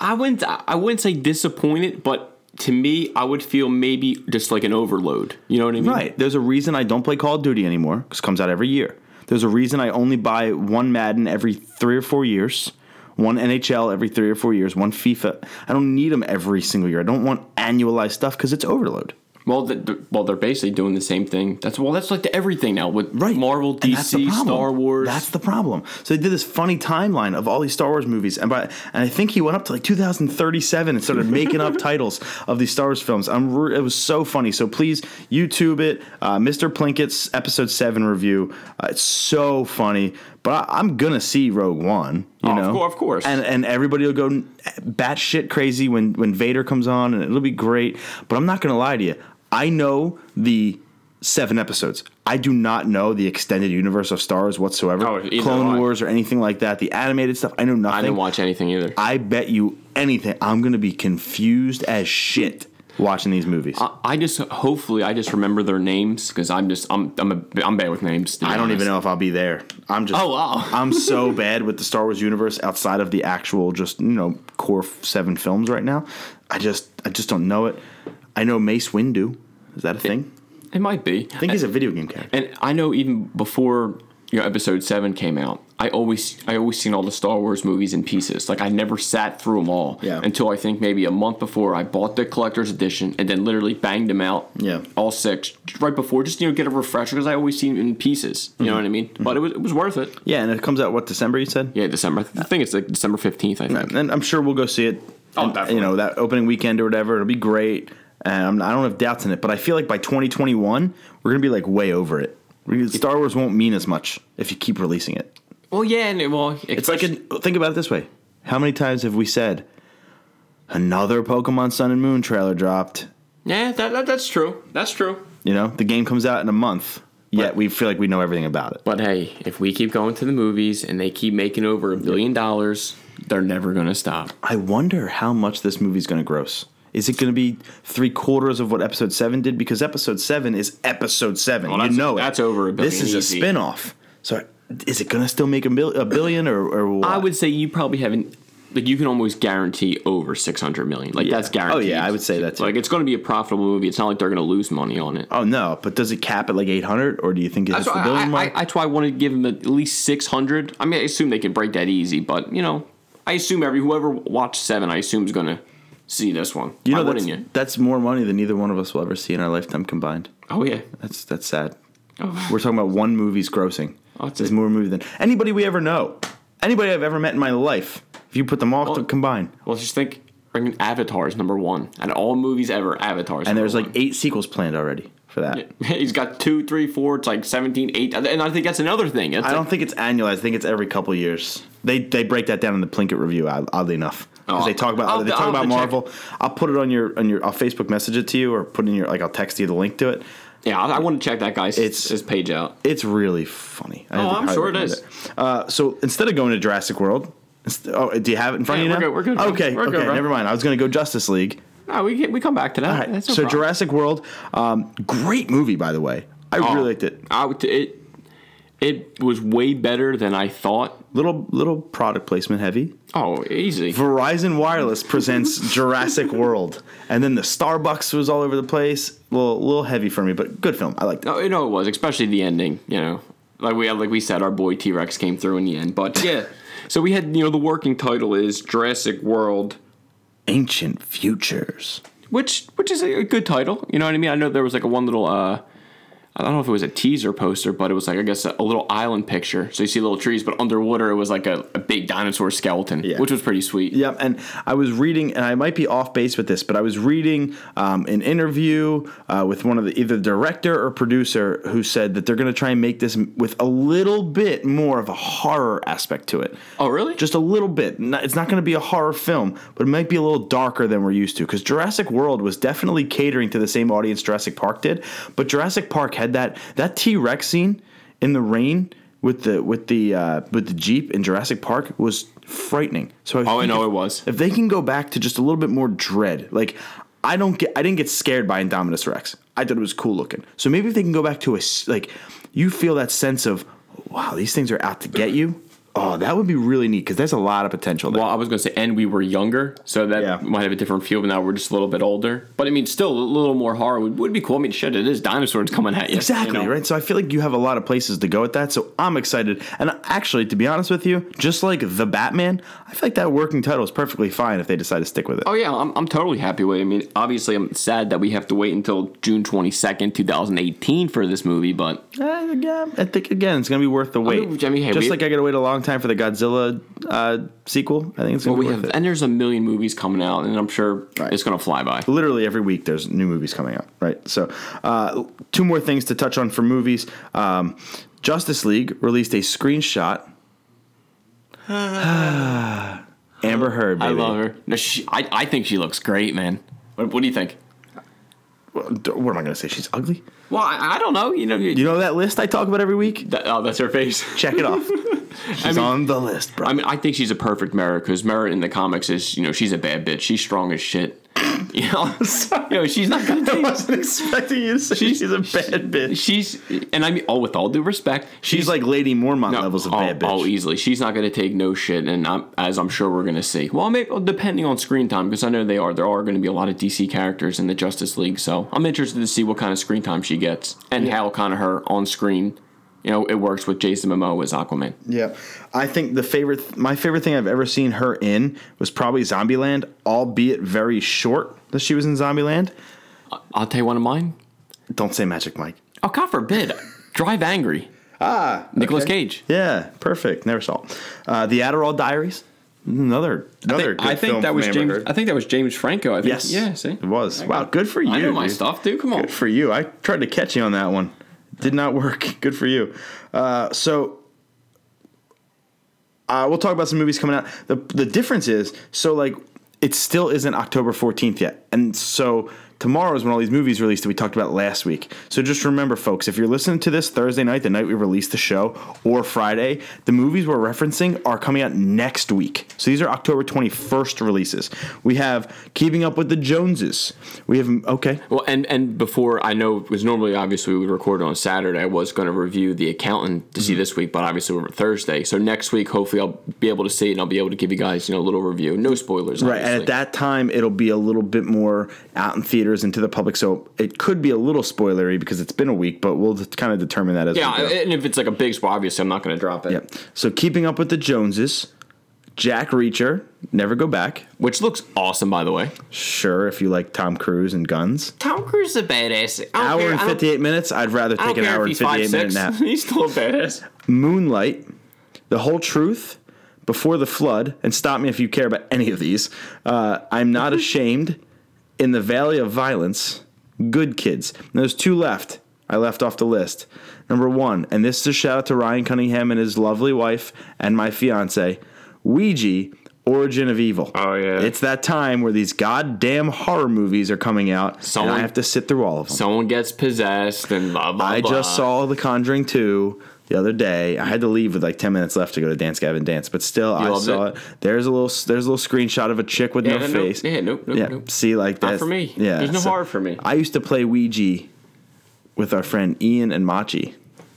I wouldn't. I wouldn't say disappointed, but to me, I would feel maybe just like an overload. You know what I mean? Right. There's a reason I don't play Call of Duty anymore because it comes out every year. There's a reason I only buy one Madden every three or four years, one NHL every three or four years, one FIFA. I don't need them every single year. I don't want annualized stuff because it's overload. Well, the, well, they're basically doing the same thing. That's well, that's like the everything now with right. Marvel, DC. Star Wars. That's the problem. So they did this funny timeline of all these Star Wars movies, and by and I think he went up to like 2037 and started making up [LAUGHS] titles of these Star Wars films. I'm re- it was so funny. So please YouTube it, uh, Mr. Plinkett's Episode Seven review. Uh, it's so funny. But I, I'm gonna see Rogue One. You Oh, of know, of course. and and everybody will go batshit crazy when when Vader comes on, and it'll be great. But I'm not gonna lie to you. I know the seven episodes. I do not know the extended universe of Star Wars whatsoever. Oh, Clone Wars or anything like that. The animated stuff. I know nothing. I didn't watch anything either. I bet you anything. I'm gonna be confused as shit watching these movies. I, I just hopefully I just remember their names because I'm just I'm I'm a, I'm bad with names. I don't honest. even know if I'll be there. I'm just. Oh, wow. [LAUGHS] I'm so bad with the Star Wars universe outside of the actual just you know core seven films right now. I just I just don't know it. I know Mace Windu. Is that a thing? It might be. I think he's a video game character. And I know even before you know episode seven came out, I always I always seen all the Star Wars movies in pieces. Like I never sat through them all Yeah. until I think maybe a month before I bought the collector's edition and then literally banged them out. Yeah. all six right before just you know get a refresher because I always seen in pieces. You Mm-hmm. know what I mean? But it was it was worth it. Yeah, and it comes out what December? You said. Yeah, December. I think it's like December fifteenth. I think. and I'm sure we'll go see it. Oh, and, definitely. You know that opening weekend or whatever. It'll be great. And I'm, I don't have doubts in it, but I feel like by 2021 we're gonna be like way over it. Star Wars won't mean as much if you keep releasing it. Well, yeah, and it, well, It's like a, think about it this way: How many times have we said another Pokemon Sun and Moon trailer dropped? yeah, that, that that's true. That's true. You know, the game comes out in a month, yet But- we feel like we know everything about it. But hey, if we keep going to the movies and they keep making over a billion dollars, they're never gonna stop. I wonder how much this movie's going to gross. Is it going to be three quarters of what Episode Seven did? Because Episode Seven is Episode Seven. Well, you that's- know it. that's over a billion. This is a easy. spin-off. So is it going to still make a, bil- a billion or, or what? I would say you probably haven't. Like you can almost guarantee over six hundred million. Like Yeah. that's guaranteed. Oh, yeah, I would say that too. Like it's going to be a profitable movie. It's not like they're going to lose money on it. Oh no! But does it cap at like eight hundred, or do you think it's That's the billion I, I, mark? that's why I want to give them at least six hundred. I mean, I assume they can break that easy, but you know, I assume every whoever watched seven, I assume is going to see this one. you know that's, wouldn't you? that's more money than either one of us will ever see in our lifetime combined. Oh yeah. That's that's sad. Oh. We're talking about one movie's grossing. Oh, it's it's more movie than anybody we ever know. Anybody I've ever met in my life. If you put them all Well- to combine, Well, just think. Bringing Avatar's number one, and all movies ever, Avatar's. and number there's like one. eight sequels planned already for that. [LAUGHS] He's got two, three, four. It's like 17, 8. And I think that's another thing. It's I don't like- think it's annual. I think it's every couple years. They they break that down in the Plinkett review. Oddly enough, because Oh, they talk about I'll- they talk I'll about to check. Marvel. I'll put it on your on your. I'll Facebook message it to you or put in your like I'll text you the link to it. Yeah, I, I want to check that guy's It's- his page out. It's really funny. I Oh, I'm sure it. Uh, so instead of going to Jurassic World, oh, do you have it in front Yeah, of you now? we're good, we're good, bro. Okay, We're okay, good, never mind. I was going to go Justice League. Oh, we get, we come back to that. Right. No so problem. Jurassic World, um, great movie by the way. I Oh, really liked it. I would, it, It was way better than I thought. Little little product placement heavy. Oh, easy. Verizon Wireless presents [LAUGHS] Jurassic World, and then the Starbucks was all over the place. A little, little heavy for me, but good film. I liked it. No, you know it was, especially the ending. You know, like we like we said, our boy T Rex came through in the end. But yeah, [LAUGHS] so we had you know the working title is Jurassic World, Ancient Futures. which which is a good title. You know what I mean? I know there was like a one little uh, I don't know if it was a teaser poster, but it was like I guess a, a little island picture. So you see little trees, but underwater it was like a, a big dinosaur skeleton, Yeah. which was pretty sweet. Yep, and I was reading, and I might be off base with this, but I was reading um, an interview uh, with one of the either director or producer who said that they're going to try and make this with a little bit more of a horror aspect to it. Oh, really? Just a little bit. It's not going to be a horror film, but it might be a little darker than we're used to. Because Jurassic World was definitely catering to the same audience Jurassic Park did, but Jurassic Park had that that T Rex scene in the rain with the with the uh, with the jeep in Jurassic Park was frightening. So I Oh, I know if- it was. If they can go back to just a little bit more dread, like I don't get, I didn't get scared by Indominus Rex. I thought it was cool looking. So maybe if they can go back to a like, you feel that sense of, wow, these things are out to get you. Oh, that would be really neat because there's a lot of potential there. Well, I was going to say, and we were younger, so that Yeah. might have a different feel. But now we're just a little bit older. But I mean, still a little more horror would, would be cool. I mean, shit, it is dinosaurs coming at you. Exactly, you know? right? So I feel like you have a lot of places to go with that. So I'm excited. And actually, to be honest with you, just like The Batman, I feel like that working title is perfectly fine if they decide to stick with it. Oh yeah, I'm, I'm totally happy with it. I mean, obviously, I'm sad that we have to wait until June 22nd, 2018 for this movie, but Uh, yeah, I think again it's gonna be worth the wait. I mean, hey, just we- like I gotta wait a long time for the Godzilla uh, sequel. I think it's well, be we have, it. and there's a million movies coming out, and I'm sure Right. it's going to fly by. Literally every week there's new movies coming out. Right. So uh, two more things to touch on for movies. Um, Justice League released a screenshot. [SIGHS] Amber Heard, baby. I love her. No, she, I, I think she looks great, man. What, what do you think? What am I gonna say? She's ugly. Well, I, I don't know. You know, you, You know that list I talk about every week? that, oh, that's her face. Check it off. [LAUGHS] She's mean- on the list, bro. I mean, I think she's a perfect Mera because Mera in the comics is, you know, she's a bad bitch. She's strong as shit. [LAUGHS] You know, you know she's not gonna [LAUGHS] I wasn't expecting you to say she's, a bad bitch. She's, and I mean, oh, with all due respect, She's like Lady Mormont No, levels of oh, bad oh, bitch. Oh, easily. She's not going to take no shit, and I'm, as I'm sure we're going to see. Well, maybe depending on screen time, because I know they are. There are going to be a lot of DC characters in the Justice League, so I'm interested to see what kind of screen time she gets and how kind of her on screen, you know, it works with Jason Momoa as Aquaman. Yeah, I think the favorite, my favorite thing I've ever seen her in was probably Zombieland, albeit very short that she was in Zombieland. I'll tell you one of mine. Don't say Magic Mike. Oh, God forbid. Drive Angry. Ah, Nicolas okay. Cage. Yeah, perfect. Never saw. Uh, the Adderall Diaries. Another another. good film from Amber Heard. I think that was James Franco. I think. yes. Yeah. See. it was. Wow, good for you. I know my dude. stuff, dude. Come on. Good for you. I tried to catch you on that one. Did not work. [LAUGHS] Good for you. Uh, so uh, we'll talk about some movies coming out. The the difference is so like it still isn't October 14th yet. And so tomorrow is when all these movies released that we talked about last week. So just remember folks, if you're listening to this Thursday night, the night we released the show, or Friday, the movies we're referencing are coming out next week. So these are October 21st releases. We have Keeping Up with the Joneses. We have okay. Well, and and before I know, because normally obviously we would record on Saturday. I was going to review the accountant to Mm-hmm. see this week, but obviously we're Thursday. So next week, hopefully, I'll be able to see it and I'll be able to give you guys you know a little review. No spoilers, Right, obviously. and at that time, it'll be a little bit more out in theaters and to the public, so it could be a little spoilery because it's been a week, but we'll kind of determine that as yeah, we go. and if it's like a big spoiler, obviously I'm not going to drop it. Yep. So keeping up with the Joneses, Jack Reacher, Never Go Back. Which looks awesome, by the way. Sure, if you like Tom Cruise and guns. Tom Cruise is a badass. Hour and fifty eight minutes. I'd rather take an hour and fifty eight fifty five minute nap. [LAUGHS] He's still a badass. Moonlight, The Whole Truth, Before the Flood, and stop me if you care about any of these. Uh, I'm Not [LAUGHS] Ashamed, In the Valley of Violence, Good Kids. And there's two left. I left off the list. Number one, and this is a shout out to Ryan Cunningham and his lovely wife and my fiance, Ouija. Origin of Evil. Oh, yeah. It's that time where these goddamn horror movies are coming out, and Someone- I have to sit through all of them. Someone gets possessed and blah blah. I blah. just saw The Conjuring 2 the other day. I had to leave with like 10 minutes left to go to Dance Gavin Dance, but still I saw it? it? There's a little there's a little screenshot of a chick with Yeah, no face. yeah, nope, nope, yeah, nope. see like that. for me. Yeah. There's no horror for me. I used to play Ouija with our friend Ian and Machi.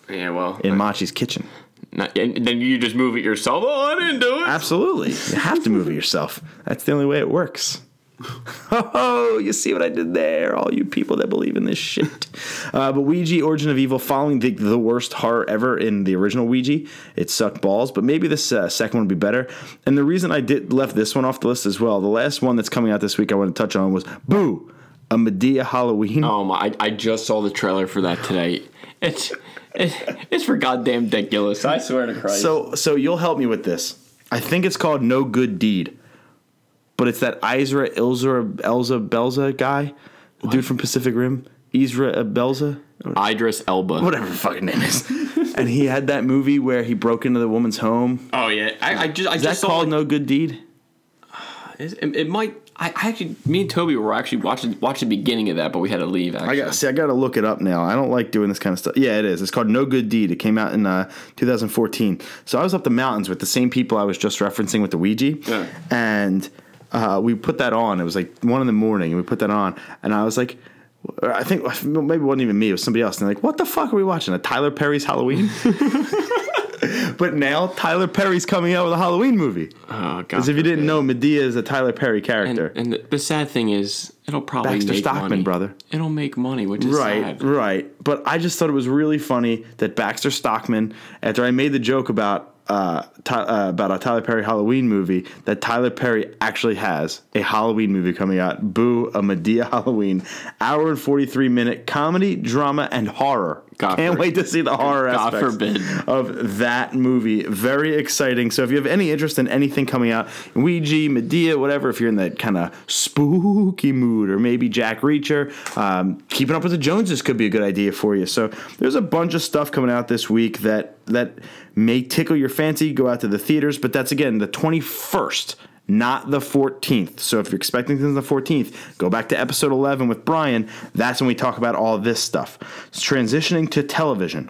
Yeah, well, in Machi's kitchen. not, and then you just move it yourself. Oh, I didn't do it. Absolutely. You have to move it yourself. That's the only way it works. [LAUGHS] Oh, you see what I did there? All you people that believe in this shit. Uh, but Ouija, Origin of Evil, following the, the worst horror ever in the original Ouija, it sucked balls. But maybe this uh, second one would be better. And the reason I did left this one off the list as well, the last one that's coming out this week I want to touch on was Boo, a Madea Halloween. Oh my! I, I just saw the trailer for that today. It's it, it's for goddamn ridiculous. I swear to Christ. So so you'll help me with this. I think it's called No Good Deed. But it's that Isra Ilza Elza Belza guy, the dude from Pacific Rim. Isra Belza? Idris Elba. Whatever the fucking name is. [LAUGHS] and he had that movie where he broke into the woman's home. Oh yeah, I, I just I Is that just saw called it. No Good Deed? [SIGHS] It, it might. I, I actually, me and Toby were actually watching watching the beginning of that, but we had to leave. Actually. I got see. I got to look it up now. I don't like doing this kind of stuff. Yeah, it is. It's called No Good Deed. It came out in uh, 2014. So I was up the mountains with the same people I was just referencing with the Ouija, Yeah. and uh, we put that on. It was like one in the morning, and we put that on, and I was like. I think maybe it wasn't even me. It was somebody else. And they're like, "What the fuck are we watching? A Tyler Perry's Halloween?" [LAUGHS] but now Tyler Perry's coming out with a Halloween movie. Oh god. As if you didn't know, Madea is a Tyler Perry And, character. and the, the sad thing is, it'll probably Baxter make Stockman, money. brother. It'll make money, which is Right, sad. right. But I just thought it was really funny that Baxter Stockman, after I made the joke about uh, uh, about a Tyler Perry Halloween movie, that Tyler Perry actually has a Halloween movie coming out. Boo, a Madea [LAUGHS] Halloween, hour and forty three minute comedy, drama, and horror. God Can't for- wait to see the horror God aspects forbid. of that movie. Very exciting. So if you have any interest in anything coming out, Ouija, Madea, whatever, if you're in that kind of spooky mood, or maybe Jack Reacher, um, keeping up with the Joneses could be a good idea for you. So there's a bunch of stuff coming out this week that that may tickle your fancy. Go out to the theaters, but that's again the 21st. Not the 14th. So if you're expecting things on the 14th, go back to episode 11 with Brian. That's when we talk about all this stuff. It's transitioning to television.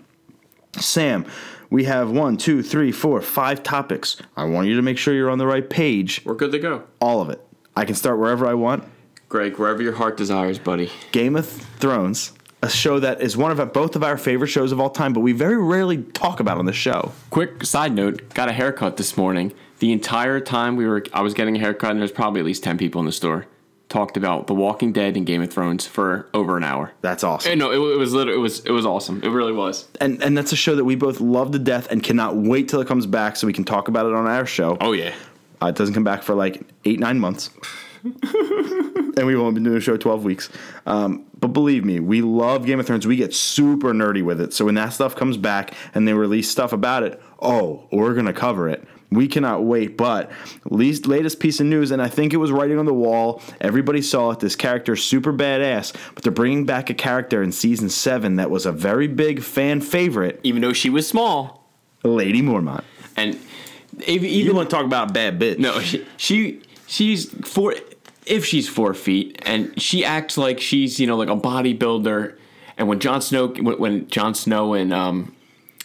Sam, we have one, two, three, four, five topics. I want you to make sure you're on the right page. We're good to go. All of it. I can start wherever I want. Greg, wherever your heart desires, buddy. Game of Thrones, a show that is one of our, both of our favorite shows of all time, but we very rarely talk about on the show. Quick side note: got a haircut this morning. The entire time we were, I was getting a haircut, and there's probably at least ten people in the store. Talked about The Walking Dead and Game of Thrones for over an hour. That's awesome. And no, it, it was literally, it was it was awesome. It really was. And and that's a show that we both love to death and cannot wait till it comes back so we can talk about it on our show. Oh yeah. Uh, it doesn't come back for like eight, nine months. [LAUGHS] and we've only been doing the show 12 weeks. Um, but believe me, we love Game of Thrones. We get super nerdy with it. So when that stuff comes back and they release stuff about it, oh, we're going to cover it. We cannot wait. But least latest piece of news, and I think it was writing on the wall. Everybody saw it. This character is super badass, but they're bringing back a character in season seven that was a very big fan favorite, Even though she was small, Lady Mormont. and even, You want to talk about a bad bitch? no, she, she she's four. If she's four feet, and she acts like she's you know like a bodybuilder, and when Jon Snow when, when Jon Snow and um.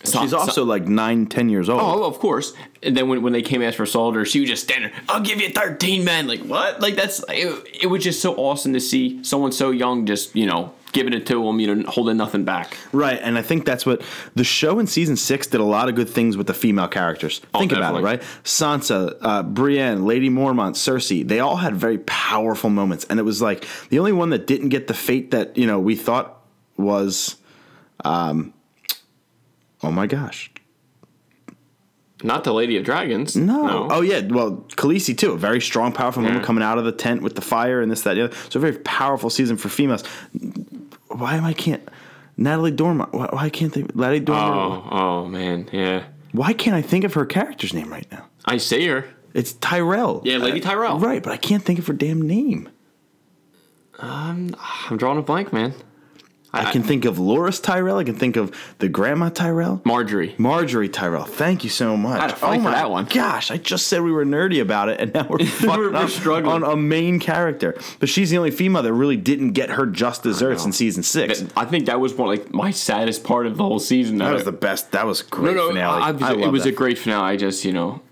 She's also like nine, ten years old. Oh, of course. And then when, when they came ask for soldier, she was just standing. there, I'll give you thirteen men. Like what? Like that's it, it. was just so awesome to see someone so young just you know giving it to them, you know, holding nothing back. Right, and I think that's what the show in season six did a lot of good things with the female characters. think about it, right? Sansa, uh, Brienne, Lady Mormont, Cersei, they all had very powerful moments, and it was like the only one that didn't get the fate that you know we thought was, um, oh my gosh, Not the Lady of Dragons. no. Oh yeah, well, Khaleesi too, a very strong, powerful woman coming out of the tent with the fire and this, that, the other. So a very powerful season for females. Why am I can't? Natalie Dormer. Why, why can't they? Natalie Dormer. Oh, oh man, yeah. Why can't I think of her character's name right now? I say her. It's Tyrell. Yeah, Lady Uh, Tyrell. Right, but I can't think of her damn name. Um, I'm drawing a blank, man. I, can think of Loras Tyrell. I can think of the grandma Tyrell. Margaery. Margaery Tyrell. Thank you so much. I had to fight oh for that one. Gosh, I just said we were nerdy about it, and now we're [LAUGHS] we're up struggling. on a main character. But she's the only female that really didn't get her just desserts in season six. I think that was one like my saddest part of the whole season. That was the best. That was a great no, no. finale. I, I it was that. a great finale. I just you know,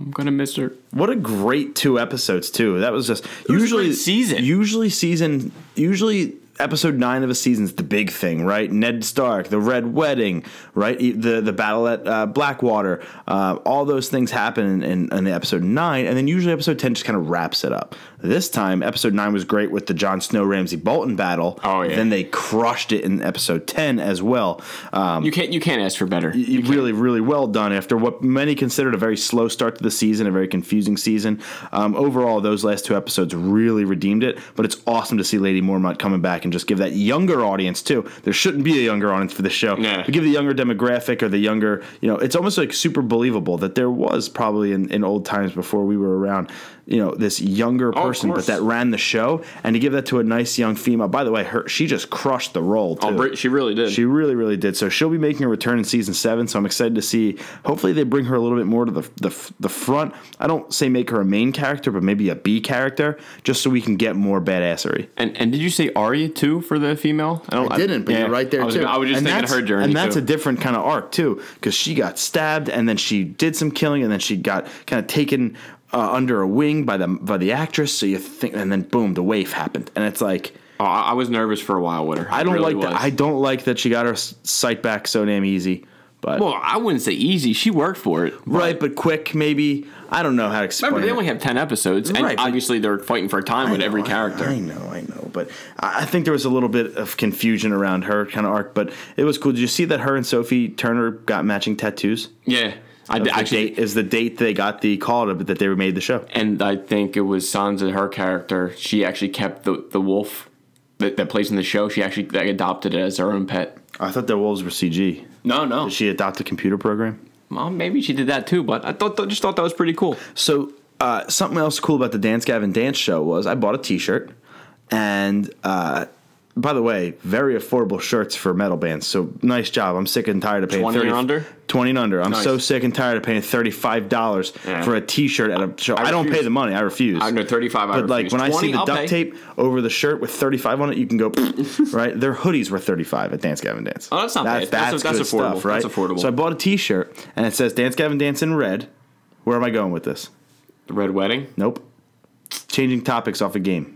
I'm gonna miss her. What a great two episodes too. That was just a usually season. Usually season usually episode nine of a season is the big thing, right? Ned Stark, the Red Wedding, right? The the battle at uh, Blackwater, uh, all those things happen in, in, in episode nine, and then usually episode ten just kind of wraps it up. This time, episode nine was great with the Jon Snow Ramsay Bolton battle. Oh, yeah. Then they crushed it in episode ten as well. Um, You can't you can't ask for better. you really, really well done after what many considered a very slow start to the season, a very confusing season. Um, overall, those last two episodes really redeemed it, but it's awesome to see Lady Mormont coming back and just give that younger audience, too. There shouldn't be a younger audience for the show. Yeah. But give the younger demographic or the younger, you know, it's almost like super believable that there was probably in, in old times before we were around, you know, this younger oh, of person, but that ran the show, and to give that to a nice young female. By the way, her she just crushed the role, oh, too. Oh, she really did. She really, really did. So she'll be making a return in season seven. So I'm excited to see. Hopefully, they bring her a little bit more to the the, the front. I don't say make her a main character, but maybe a B character, just so we can get more badassery. and and did you say Arya too for the female? I don't. but yeah, I was, I was just thinking her journey and that's too. a different kind of arc too, because she got stabbed and then she did some killing and then she got kind of taken uh, under a wing by the by the actress. So you think, and then boom, the waif happened, and it's like. Oh, I I was nervous for a while with her. I don't really like that. I don't like that she got her sight back so damn easy. But well, I wouldn't say easy. She worked for it. Right, but quick, maybe. I don't know how to explain. Remember, they only have ten episodes, and Right, obviously they're fighting for time with I every character. I, I know, I know, but I I think there was a little bit of confusion around her kind of arc, but it was cool. Did you see that her and Sophie Turner got matching tattoos? Yeah, I the actually. date is the date they got the call to, that they made the show. and I think it was Sansa, her character. She actually kept the the wolf that, that plays in the show. She actually like, adopted it as her own pet. I thought the wolves were CG. No, no. Did she adopt a computer program? well, maybe she did that too, but I thought just thought that was pretty cool. So uh, something else cool about the Dance Gavin Dance show was I bought a T-shirt, and uh, by the way, very affordable shirts for metal bands. So nice job. I'm sick and tired of paying 20 and under? 20 and under. I'm Nice. so sick and tired of paying thirty five dollars Yeah. for a T-shirt at a show. I, don't pay the money. I refuse. I know 35 I But like refuse. when I see the I'll duct pay. tape over the shirt with 35 on it, you can go [LAUGHS] right. Their hoodies were 35 at Dance Gavin Dance. Oh, that's not bad. That's- that's good affordable. stuff, right? That's affordable. So I bought a T-shirt and it says Dance Gavin Dance in red. Where am I going with this? The Red Wedding. Nope. Changing topics off a game.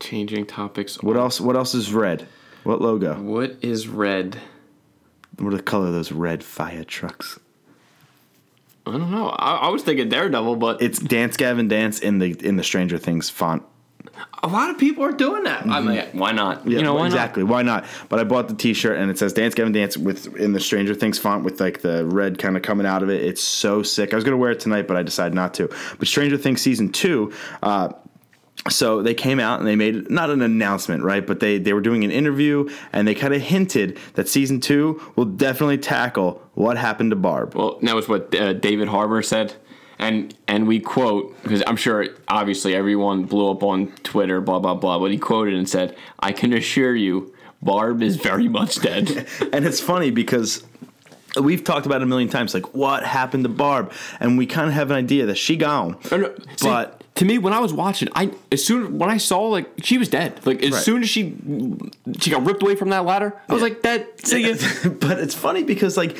Changing topics. What else? What else is red? What logo? What is red? What are the color of those red fire trucks? I don't know. I, I was thinking Daredevil, but It's Dance Gavin Dance in the in the Stranger Things font. a lot of people are doing that. I mean, why not? Mm-hmm. Yeah, you know, why exactly. Why not? But I bought the T-shirt and it says Dance Gavin Dance with in the Stranger Things font with like the red kind of coming out of it. It's so sick. I was gonna wear it tonight, but I decided not to. But Stranger Things season two. Uh, so they came out and they made not an announcement, right? But they they were doing an interview and they kind of hinted that season two will definitely tackle what happened to Barb. Well, that was what uh, David Harbour said, and and we quote because I'm sure obviously everyone blew up on Twitter, blah blah blah. But he quoted and said, "I can assure you, Barb is very much dead." [LAUGHS] And it's funny because we've talked about it a million times, like what happened to Barb, and we kind of have an idea that she gone. No, no, see, But- to me, when I was watching, I as soon when I saw like she was dead, like as Right. soon as she she got ripped away from that ladder, I was like, "That see [LAUGHS] ya." but it's funny because like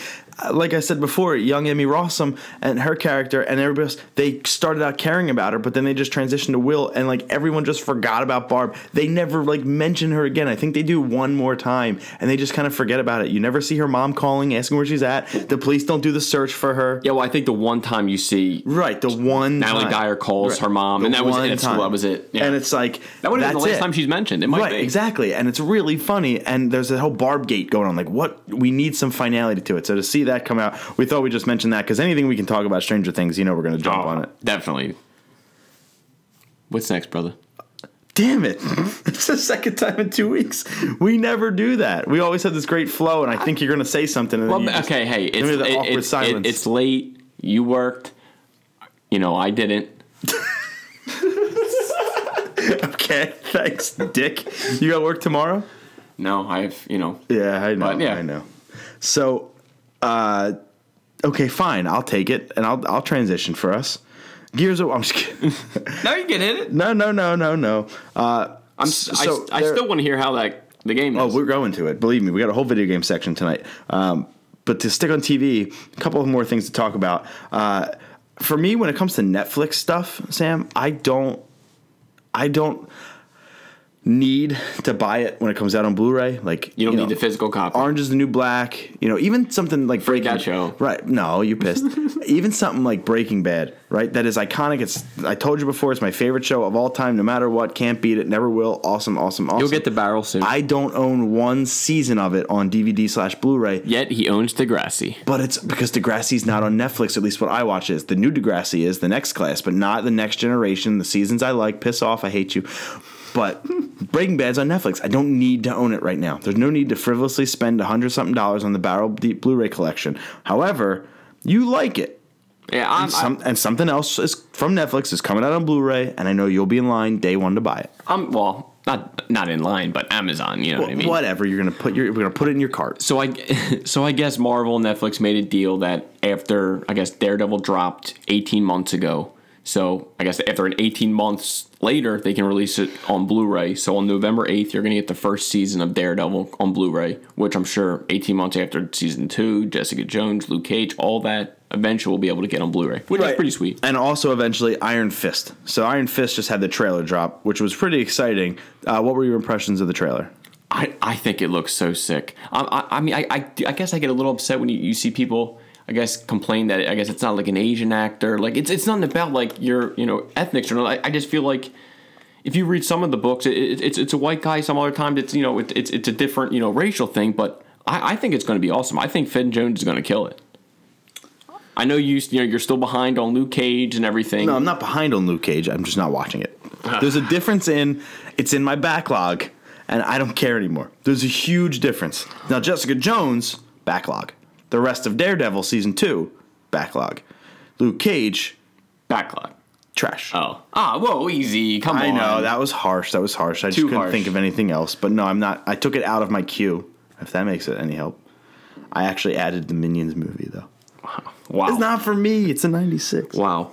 like I said before, young Emmy Rossum and her character and everybody else, they started out caring about her, but then they just transitioned to Will, and like everyone just forgot about Barb. They never like mention her again. I think they do one more time, and they just kind of forget about it. You never see her mom calling, asking where she's at. The police don't do the search for her. Yeah, well, I think the one time you see Right, the one Natalie time. Dyer calls her mom, and The that was it. That was it. Yeah. And it's like that would have been the last it. time she's mentioned. It might right, be exactly, and it's really funny. And there's a whole Barb Gate going on. Like, what we need some finality to it. So to see that come out, we thought we'd just mention that because anything we can talk about Stranger Things, you know, we're going to jump Oh, on it. Definitely. What's next, brother? Damn it! [LAUGHS] it's the second time in two weeks. We never do that. We always have this great flow, and I think you're going to say something. And then Well, you just- okay, hey, it's it- it's, it- it's late. You worked. You know, I didn't. [LAUGHS] okay. Thanks, Dick. You got work tomorrow. No, I have. You know, Yeah, I know. But, yeah. I know. So, uh, okay, fine. I'll take it, and I'll I'll transition for us. Gears of I'm just kidding. [LAUGHS] no, you can hit it. no, no, no, no, no. Uh, I'm. so I, I still want to hear how that the game is. Oh, we're going to it. Believe me, we got a whole video game section tonight. Um, but to stick on TV, a couple of more things to talk about. Uh, for me, when it comes to Netflix stuff, Sam, I don't, I don't. Need to buy it when it comes out on Blu-ray. Like You don't know, need the physical copy. Orange is the New Black. You know, even something like Breaking show. Right? No, you pissed. [LAUGHS] even something like Breaking Bad, right? That is iconic. It's I told you before. It's my favorite show of all time. No matter what, can't beat it. Never will. Awesome, awesome, awesome. You'll get the barrel soon. I don't own one season of it on DVD slash Blu-ray. Yet he owns Degrassi. But it's because Degrassi's not on Netflix, at least what I watch is. The new Degrassi is the next class, but not the next generation. The seasons I like, piss off, I hate you. But Breaking Bad's on Netflix. I don't need to own it right now. There's no need to frivolously spend a hundred something dollars on the Barrel Deep Blu-ray collection. However, you like it. Yeah, I'm, And, some, and something else is from Netflix is coming out on Blu-ray, and I know you'll be in line day one to buy it. I'm well, not not in line, but Amazon. You know what I mean? Whatever you're gonna put your, you're gonna put it in your cart. So I, [LAUGHS] so I guess Marvel Netflix made a deal that after I guess Daredevil dropped 18 months ago. So I guess after an 18 months later, they can release it on Blu-ray. So on November 8th, you're gonna get the first season of Daredevil on Blu-ray, which I'm sure 18 months after season two, Jessica Jones, Luke Cage, all that eventually we'll be able to get on Blu-ray, which is pretty sweet. And also eventually Iron Fist. So Iron Fist just had the trailer drop, which was pretty exciting. Uh, what were your impressions of the trailer? I, I think it looks so sick. I, I, I mean, I, I, I guess I get a little upset when you, you see people, I guess, complain that I guess it's not like an Asian actor. Like it's it's nothing about like your you know ethnics or not. I, I just feel like if you read some of the books, it, it, it's it's a white guy. Some other times it's you know it, it's it's a different you know racial thing. But I, I think it's going to be awesome. I think Finn Jones is going to kill it. I know you you know you're still behind on Luke Cage and everything. No, I'm not behind on Luke Cage. I'm just not watching it. Ah. There's a difference in it's in my backlog, and I don't care anymore. There's a huge difference. Now, Jessica Jones, backlog. The rest of Daredevil season two, backlog. Luke Cage, Backlog. trash. Oh ah whoa easy come I on. I know that was harsh. That was harsh. I just Too couldn't harsh. think of anything else. But no, I'm not. I took it out of my queue. If that makes it any help, I actually added the Minions movie though. wow. Wow. It's not for me. It's a '96. Wow.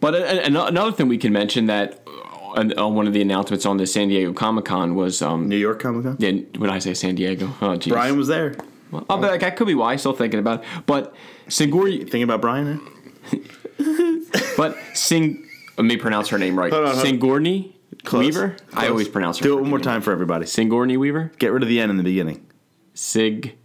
But a- a- another thing we can mention that uh, on one of the announcements on the San Diego Comic Con was um New York Comic Con. yeah, when I say San Diego, oh geez. Brian was there. Well, oh, but that could be why. Still thinking about it. But Singori, Thinking about Brian. [LAUGHS] But Sing, let me pronounce her name right. Hold on, hold on. Close. Weaver. I always pronounce her. Do it one more freaking time for everybody. Singorny Weaver. Get rid of the N in the beginning. Sig.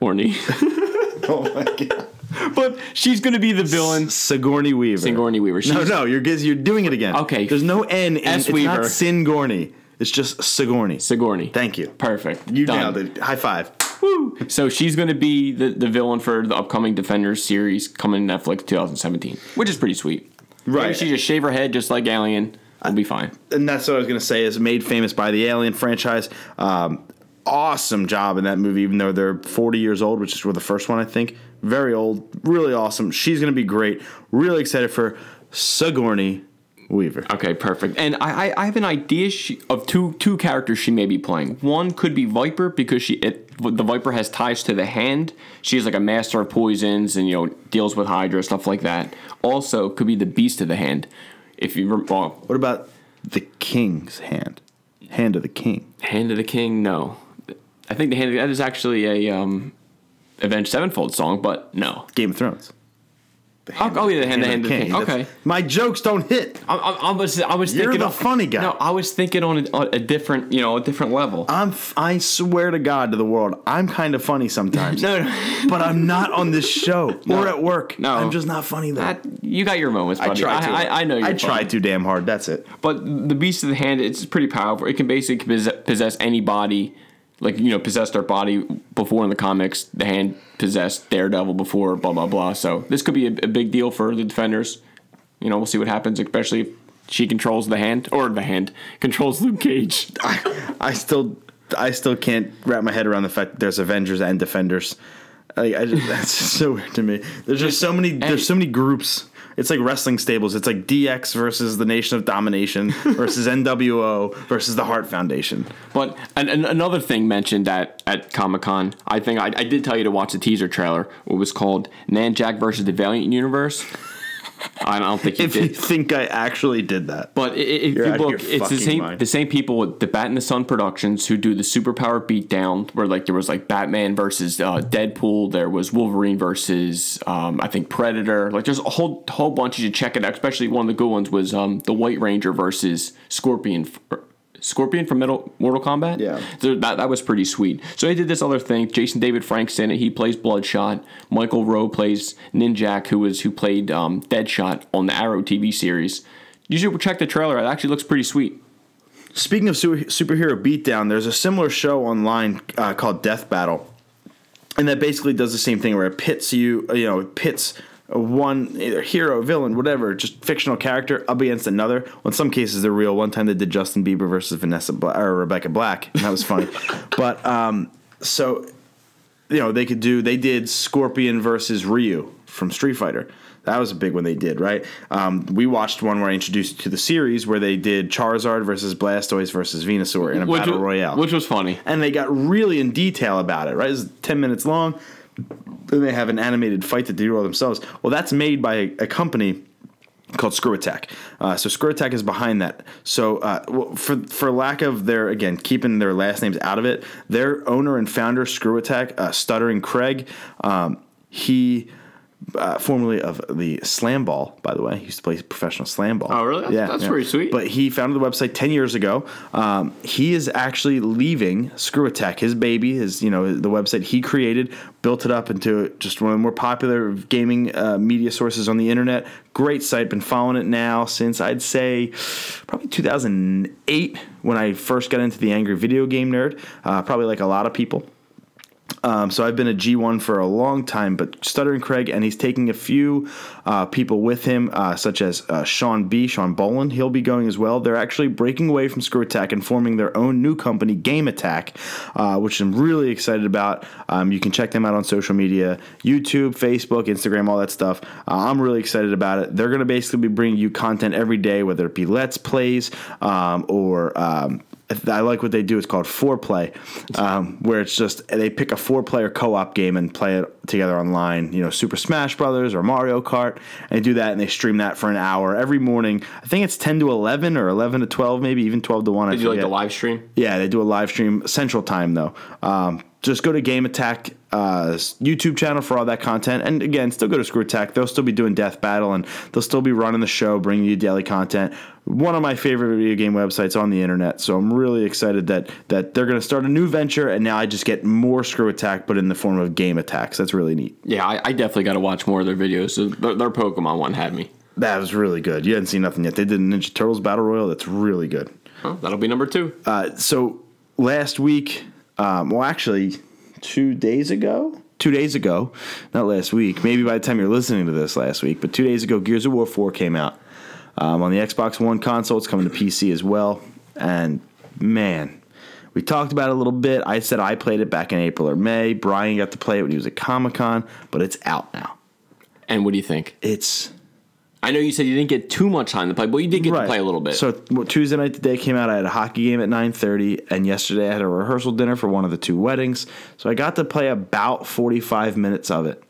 Orny. [LAUGHS] Oh my god. but she's gonna be the villain. Sigourney Weaver. Sigourney Weaver. No, She's- no, you're you're doing it again. Okay. There's no N in S. it's not. Singorny. It's just Sigourney. Sigourney. Thank you. Perfect. You Done. nailed it. High five. Woo! So she's going to be the, the villain for the upcoming Defenders series coming to Netflix 2017, which is pretty sweet. Right. Maybe she just shave her head just like Alien. I'll be fine. and that's what I was gonna say is made famous by the Alien franchise. Um, awesome job in that movie, even though they're 40 years old, which is for the first one, I think. Very old, really awesome. She's gonna be great. Really excited for Sigourney Weaver. Okay, perfect. And I, I, I have an idea she, of two two characters she may be playing. One could be Viper because she it, the Viper has ties to the hand. She's like a master of poisons and you know deals with Hydra stuff like that. Also, could be the Beast of the Hand. If you well, What about the King's hand? Hand of the King. Hand of the King, no. I think the hand of that is actually a um, Avenged Sevenfold song, but no. Game of Thrones. The Oh, oh, yeah, the hand, the hand of the king. That's- Okay. My jokes don't hit. I, I, I was I was You're thinking the of- funny guy. No, I was thinking on a, on a different you know a different level. I'm. I swear to God to the world, I'm kind of funny sometimes. [LAUGHS] no, no. but I'm not on this show [LAUGHS] No. or at work. No. I'm just not funny though. That, you got your moments, I buddy. try to. I, I, I know. You're I try too damn hard. That's it. But the Beast of the Hand, it's pretty powerful. It can basically possess, possess any body, like you know, possess their body before in the comics. The Hand possessed Daredevil before, blah blah blah. So this could be a, a big deal for the Defenders. You know, we'll see what happens, especially if she controls the Hand or the Hand [LAUGHS] controls Luke Cage. [LAUGHS] I, I still, I still can't wrap my head around the fact that there's Avengers and Defenders. Like, I just, that's so weird to me. There's just so many. There's so many groups. It's like wrestling stables. It's like DX versus the Nation of Domination [LAUGHS] versus NWO versus the Heart Foundation. But an, an, another thing mentioned at, at Comic Con, I think I, I did tell you to watch the teaser trailer. It was called Ninjak versus the Valiant Universe. I don't think you If you think I actually did that, But if You're you look, it's the same mind. the same people with the Bat in the Sun Productions who do the Superpower Beatdown, where like there was like Batman versus uh, Deadpool, there was Wolverine versus um, I think Predator. Like there's a whole whole bunch you should check it out. Especially one of the good ones was um, the White Ranger versus Scorpion. Scorpion from Metal, Mortal Kombat. Yeah. So that, that was pretty sweet. So they did this other thing. Jason David Frank's in it. He plays Bloodshot. Michael Rowe plays Ninjak, who was who played um, Deadshot on the Arrow TV series. You should check the trailer. It actually looks pretty sweet. Speaking of su- superhero beatdown, there's a similar show online uh, called Death Battle, and that basically does the same thing where it pits you, you know, it pits one either hero, villain, whatever, just fictional character up against another. Well, in some cases they're real. One time they did Justin Bieber versus Vanessa Bla- or Rebecca Black, and that was funny. [LAUGHS] but um, so you know they could do. They did Scorpion versus Ryu from Street Fighter. That was a big one they did, right? Um, we watched one where I introduced to the series where they did Charizard versus Blastoise versus Venusaur in a Which, battle wa- royale which was funny. and they got really in detail about it. Right, it's ten minutes long. Then they have an animated fight that they do all themselves. Well, that's made by a, a company called Screw Attack. Uh, so Screw Attack is behind that. So uh, for for lack of their again keeping their last names out of it, their owner and founder Screw Attack, uh, Stuttering Craig, um, he. Uh, formerly of the Slam Ball, by the way, he used to play professional Slam Ball. Oh, really? That's- that's pretty sweet. But he founded the website 10 years ago. Um, he is actually leaving Screw Attack, his baby, his, you know, the website he created, built it up into just one of the more popular gaming uh, media sources on the internet. Great site. Been following it now since I'd say probably 2008 when I first got into the Angry Video Game Nerd. Uh, probably like a lot of people. Um, so I've been a G1 for a long time, but Stuttering Craig, and he's taking a few uh, people with him, uh, such as uh, Sean B, Sean Boland. He'll be going as well. They're actually breaking away from Screw Attack and forming their own new company, Game Attack, uh, which I'm really excited about. Um, you can check them out on social media YouTube, Facebook, Instagram, all that stuff. Uh, I'm really excited about it. They're going to basically be bringing you content every day, whether it be Let's Plays um, or. I like what they do. It's called foreplay, um, where it's just they pick a four-player co-op game and play it together online. You know, Super Smash Brothers or Mario Kart, and they do that and they stream that for an hour every morning. I think it's ten to eleven or eleven to twelve, maybe even twelve to one. I Did you like the live stream? Yeah, they do a live stream Central Time though. Um, just go to Game Attack uh, YouTube channel for all that content, and again, still go to Screw Attack. They'll still be doing Death Battle, and they'll still be running the show, bringing you daily content. One of my favorite video game websites on the internet. So I'm really excited that that they're going to start a new venture, and now I just get more Screw Attack, but in the form of game attacks. That's really neat. Yeah, I, I definitely got to watch more of their videos. So their, their Pokemon one had me. That was really good. You hadn't seen nothing yet. They did Ninja Turtles Battle Royale. That's really good. Oh, that'll be number two. Uh, so last week, um, well, actually, two days ago, two days ago, not last week. Maybe by the time you're listening to this, last week, but two days ago, Gears of War Four came out um, on the Xbox One console. It's coming to PC as well, and man. We talked about it a little bit. I said I played it back in April or May. Brian got to play it when he was at Comic Con, but it's out now. and what do you think? It's I know you said you didn't get too much time to play, but you did get to play a little bit. So Tuesday night the day came out. I had a hockey game at nine thirty, and yesterday I had a rehearsal dinner for one of the two weddings. So I got to play about forty five minutes of it,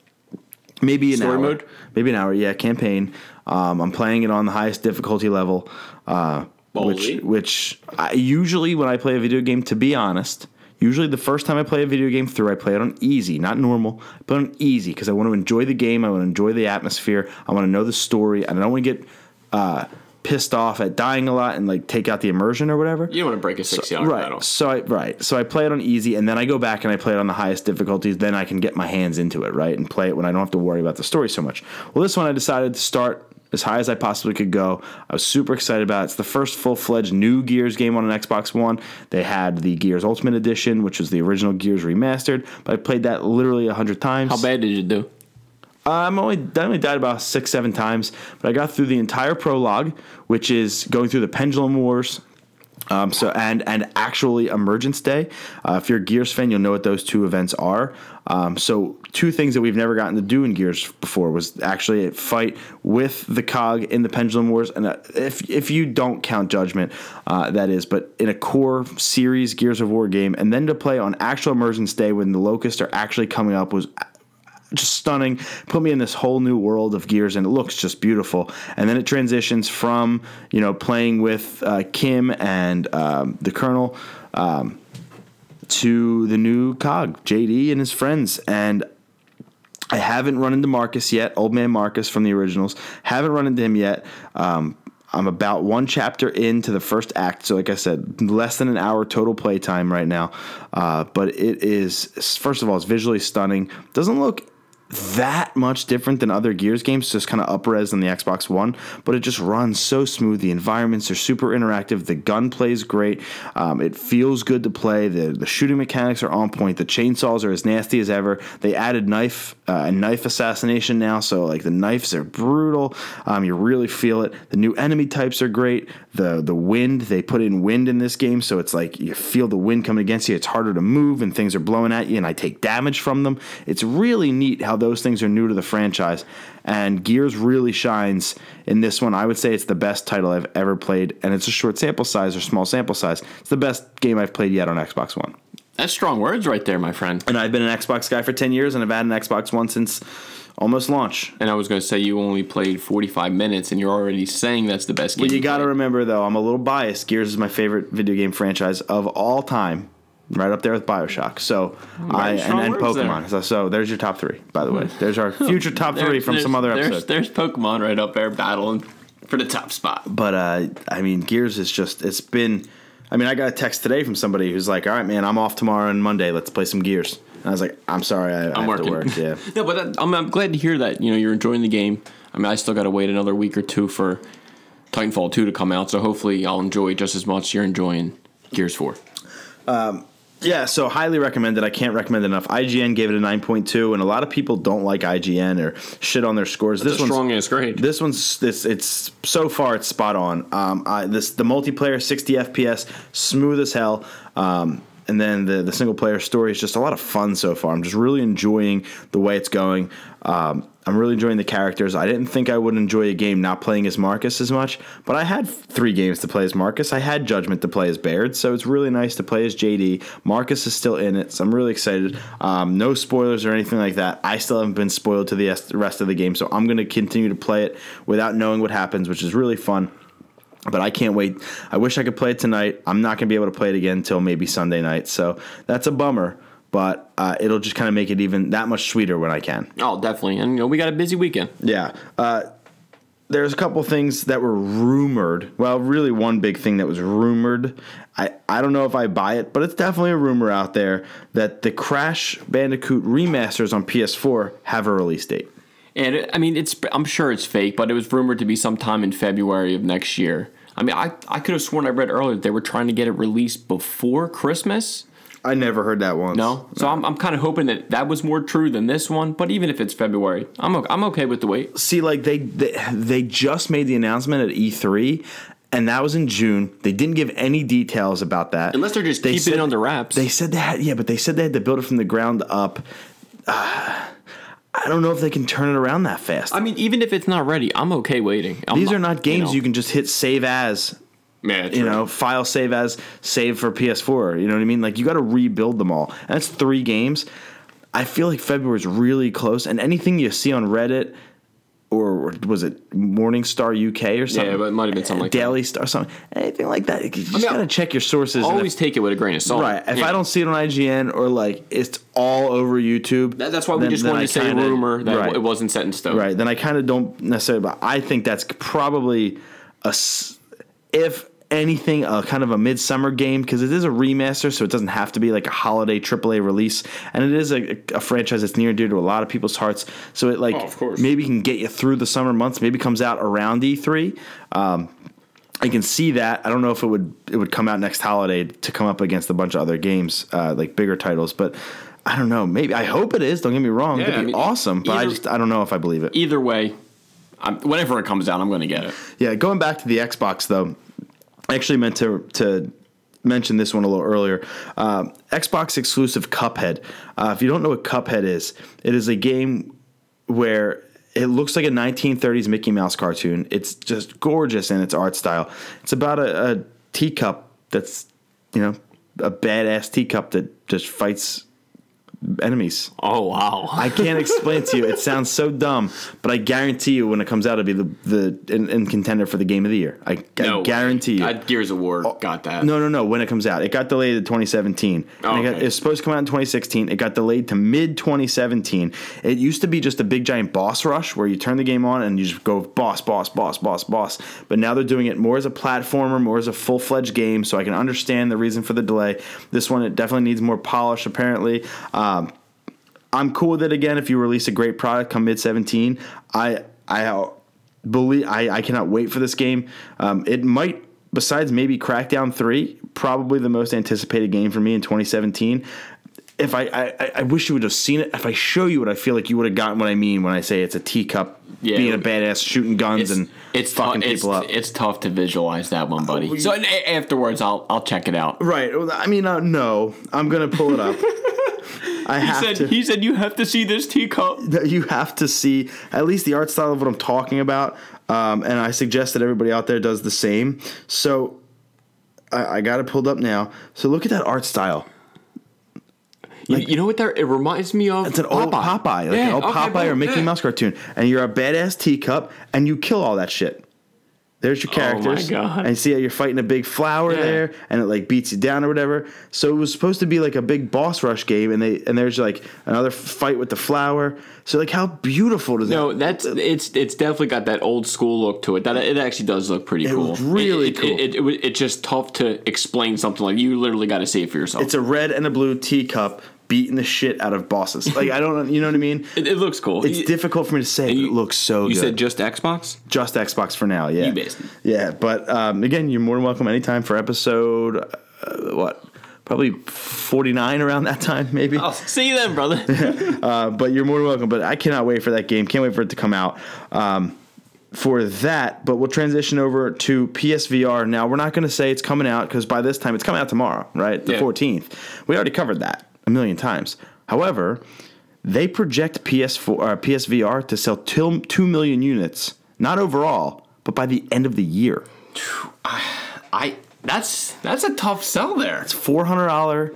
maybe an Story hour, mode? maybe an hour. Yeah, campaign. Um, I'm playing it on the highest difficulty level, uh, which which I, usually when I play a video game, to be honest. Usually, the first time I play a video game through, I play it on easy, not normal. but on easy because I want to enjoy the game. I want to enjoy the atmosphere. I want to know the story. and I don't want to get uh, pissed off at dying a lot and like take out the immersion or whatever. you don't want to break a sixty hour right. battle. So I right. So I play it on easy, and then I go back and I play it on the highest difficulties. Then I can get my hands into it, right, and play it when I don't have to worry about the story so much. Well, this one I decided to start as high as I possibly could go. I was super excited about it. It's the first full fledged new Gears game on an Xbox One. They had the Gears Ultimate Edition, which was the original Gears remastered, but I played that literally a hundred times. How bad did you do? I'm only I only died about six seven times, but I got through the entire prologue, which is going through the Pendulum Wars. Um, so and and actually Emergence Day. Uh, if you're a Gears fan, you'll know what those two events are. Um, so two things that we've never gotten to do in Gears before was actually a fight with the Cog in the Pendulum Wars, and uh, if if you don't count Judgment, uh, that is, but in a core series Gears of War game, and then to play on actual Emergence Day when the Locusts are actually coming up was just stunning. Put me in this whole new world of Gears, and it looks just beautiful. And then it transitions from you know playing with uh, Kim and um, the Colonel um, to the new Cog, JD and his friends, and. I haven't run into Marcus yet, old man Marcus from the originals. Haven't run into him yet. Um, I'm about one chapter into the first act, so like I said, less than an hour total playtime right now. Uh, but it is first of all, it's visually stunning. Doesn't look that much different than other Gears games, just kind of up res on the Xbox One, but it just runs so smooth. The environments are super interactive. The gun plays great. Um, it feels good to play. The, the shooting mechanics are on point. The chainsaws are as nasty as ever. They added knife uh, knife assassination now, so like the knives are brutal. Um, you really feel it. The new enemy types are great. The the wind they put in wind in this game, so it's like you feel the wind coming against you. It's harder to move, and things are blowing at you, and I take damage from them. It's really neat how those things are new to the franchise. And Gears really shines in this one. I would say it's the best title I've ever played, and it's a short sample size or small sample size. It's the best game I've played yet on Xbox One. That's strong words right there, my friend. And I've been an Xbox guy for 10 years, and I've had an Xbox One since almost launch. And I was going to say you only played 45 minutes, and you're already saying that's the best game. Well, you got to remember, though, I'm a little biased. Gears is my favorite video game franchise of all time. Right up there with Bioshock. So I and, and Pokemon. So, so there's your top three, by the way. [LAUGHS] There's our future top There- three from some other there's, episode. There's Pokemon right up there battling for the top spot. But uh, I mean, Gears is just it's been. I mean, I got a text today from somebody who's like, "All right, man, I'm off tomorrow and Monday. Let's play some Gears." And I was like, "I'm sorry, I, have working. to work." Yeah, [LAUGHS] no, but that, I'm, I'm glad to hear that. You know, you're enjoying the game. I mean, I still got to wait another week or two for Titanfall 2 to come out, so hopefully I'll enjoy just as much you're enjoying Gears 4. Um, yeah. So highly recommended. I can't recommend it enough. IGN gave it a 9.2, and a lot of people don't like IGN or shit on their scores. It's this one's strong ass grade. This one's this it's so far it's spot on. Um, I, this the multiplayer 60 FPS, smooth as hell. Um, and then the the single player story is just a lot of fun so far. I'm just really enjoying the way it's going. Um, I'm really enjoying the characters. I didn't think I would enjoy a game not playing as Marcus as much, but I had three games to play as Marcus. I had Judgment to play as Baird, so it's really nice to play as JD. Marcus is still in it, so I'm really excited. Um, no spoilers or anything like that. I still haven't been spoiled to the rest of the game, so I'm going to continue to play it without knowing what happens, which is really fun. But I can't wait. I wish I could play it tonight. I'm not going to be able to play it again until maybe Sunday night, so that's a bummer. But uh, it'll just kind of make it even that much sweeter when I can. Oh, definitely. And, you know, we got a busy weekend. Yeah. Uh, there's a couple things that were rumored. Well, really, one big thing that was rumored. I, I don't know if I buy it, but it's definitely a rumor out there that the Crash Bandicoot remasters on PS4 have a release date. And it, I mean, it's I'm sure it's fake, but it was rumored to be sometime in February of next year. I mean, I, I could have sworn I read earlier that they were trying to get it released before Christmas. I never heard that once. No, so I'm, I'm kind of hoping that that was more true than this one. But even if it's February, I'm o- I'm okay with the wait. See, like they, they they just made the announcement at E3, and that was in June. They didn't give any details about that, Unless they're just They keeping said- it under wraps. They said that, yeah, but they said they had to build it from the ground up. Uh, I don't know if they can turn it around that fast. I mean, even if it's not ready, I'm okay waiting. I'm These are not games you, know, can just hit save as, man, you know, file save as, save for PS4. You know what I mean? Like you got to rebuild them all. And that's three games. I feel like February is really close, and anything you see on Reddit or was it Morningstar UK or something? Yeah, but it might have been something like that. Daily Star, or something, anything like that. You just mean, gotta check your sources. Always if- take it with a grain of salt. right. If Yeah. I don't see it on IGN or like it's all over YouTube, That- that's why we then- just wanted I to say kinda- rumor that right. it wasn't set in stone. Right. Then I kind of don't necessarily, but I think that's probably a if anything, a kind of a midsummer game because it is a remaster, so it doesn't have to be like a holiday AAA release, and it is a, a franchise that's near and dear to a lot of people's hearts. So it like Oh, of course. maybe can get you through the summer months. Maybe comes out around E3. Um, I can see that. I don't know if it would it would come out next holiday to come up against a bunch of other games, uh, like bigger titles, but. I don't know. Maybe I hope it is. Don't get me wrong. Yeah, It'd be I mean, awesome, but I just I don't know if I believe it. Either way, I'm, whenever it comes out, I'm going to get it. Yeah, going back to the Xbox though, I actually meant to to mention this one a little earlier. Um, Xbox exclusive Cuphead. Uh, if you don't know what Cuphead is, it is a game where it looks like a 1930s Mickey Mouse cartoon. It's just gorgeous in its art style. It's about a, a teacup that's you know a badass teacup that just fights enemies. Oh wow. I can't explain to you. It sounds so dumb, but I guarantee you, when it comes out, it'll be the the in, in contender for the game of the year. I, I guarantee you. I, Gears of War got that. no, no, no. When it comes out, it got delayed to 2017. Oh, it, got, okay. it's supposed to come out in 2016. It got delayed to mid 2017. It used to be just a big giant boss rush where you turn the game on and you just go boss, boss, boss, boss, boss. But now they're doing it more as a platformer, more as a full fledged game. So I can understand the reason for the delay. This one, it definitely needs more polish. Apparently. Um, I'm cool with it again. If you release a great product come mid 17, I I believe I, I cannot wait for this game. Um, it might, besides maybe Crackdown Three, probably the most anticipated game for me in 2017. If I, I, I wish you would have seen it. If I show you what I feel like you would have gotten what I mean when I say it's a teacup Yeah. being a badass, shooting guns It's, and it's fucking tou- people it's, up. It's tough to visualize that one, buddy. So a- afterwards, I'll I'll check it out. right. I mean, uh, no. I'm gonna pull it up. [LAUGHS] I He have said to. he said you have to see this teacup. that you have to see at least the art style of what I'm talking about. Um, and I suggest that everybody out there does the same. So I, I got it pulled up now. So look at that art style. You, you know what? There, it reminds me of. It's an old Popeye, like Yeah, an old okay, Popeye or Mickey yeah. Mouse cartoon. And you're a badass teacup and you kill all that shit. There's your Oh my characters. God. And see how you're fighting a big flower Yeah. there and it like beats you down or whatever. So it was supposed to be like a big boss rush game and they and there's like another fight with the flower. So like how beautiful does No, that No, that's it's it's definitely got that old school look to it. That it actually does look pretty cool. was really it, it, cool. It, it, it, it's just tough to explain something like you literally got to see it for yourself. It's a red and a blue teacup beating the shit out of bosses. Like I don't, you know what I mean? it, it looks cool. It's You- difficult for me to say. But you- it looks so You good. said just Xbox. just Xbox for now. Yeah, You yeah. But um, again, you're more than welcome anytime for episode uh, what. Probably 49 around that time, maybe. I'll see you then, brother. [LAUGHS] Uh, but you're more than welcome. But I cannot wait for that game. Can't wait for it to come out. Um, for that, but we'll transition over to PSVR. Now, we're not going to say it's coming out because by this time it's coming out tomorrow, right? The Yeah. 14th. We already covered that a million times. However, they project PS4 uh, PSVR to sell til- 2 million units, not overall, but by the end of the year. I that's that's a tough sell there. It's $400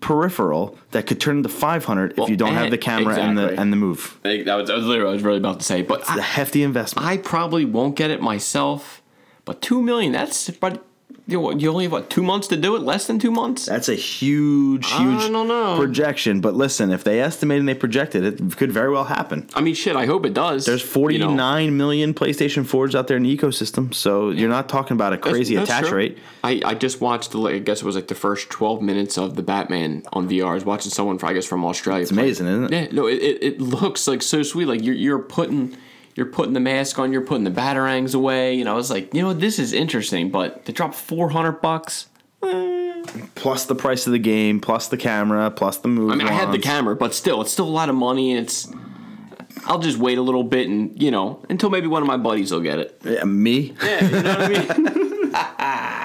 peripheral that could turn into 500 if you don't have the camera and the and the move. Like, that was, that was literally what I was really about to say, but It's a I, hefty investment. I probably won't get it myself. But two million, that's but you, you only have what two months to do it? Less than two months? That's a huge, huge I don't know. projection. But listen, if they estimate and they projected it, it could very well happen. I mean, shit. I hope it does. There's know. 49 million PlayStation 4s out there in the ecosystem, so you're not talking about a That's- crazy that's attach true. rate. I, I just watched the like, I guess it was like the first 12 minutes of the Batman on VR. I was watching someone I guess from Australia. It's amazing, isn't it? Yeah, no, it, it, it looks like so sweet. Like you're you're putting you're putting the mask on, you're putting the batarangs away. You know, I was like, you know, this is interesting, but to drop 400 bucks. Plus the price of the game, plus the camera, plus the move. I mean, I had the camera, but still, it's still a lot of money, and it's. I'll just wait a little bit, and you know, until maybe one of my buddies will get it. Yeah, me? Yeah, you know what I mean. [LAUGHS] [LAUGHS]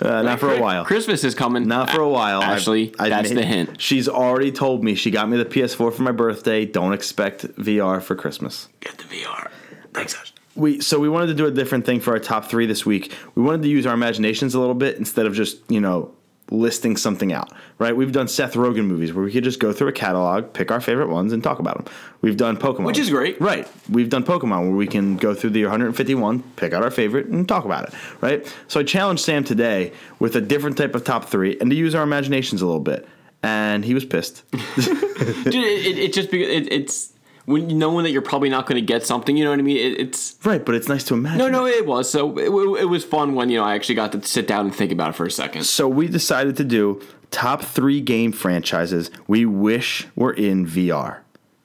Uh, not for a while. Christmas is coming. Not for a while. Actually, I've that's made- the hint. She's already told me she got me the PS4 for my birthday. Don't expect VR for Christmas. Get the VR. Thanks, Ash. we so we wanted to do a different thing for our top three this week. We wanted to use our imaginations a little bit instead of just you know listing something out. Right? We've done Seth Rogen movies where we could just go through a catalog, pick our favorite ones, and talk about them. We've done Pokemon, Which is great. Right? We've done Pokemon where we can go through the 151, pick out our favorite, and talk about it. Right? So I challenged Sam today with a different type of top three and to use our imaginations a little bit, and he was pissed. [LAUGHS] Dude, it, it, just because it, it's when you knowing that you're probably not going to get something. You know what I mean? It, it's right? But it's nice to imagine. no, no, it was. So it, it was fun when you know I actually got to sit down and think about it for a second. So we decided to do top three game franchises we wish were in VR.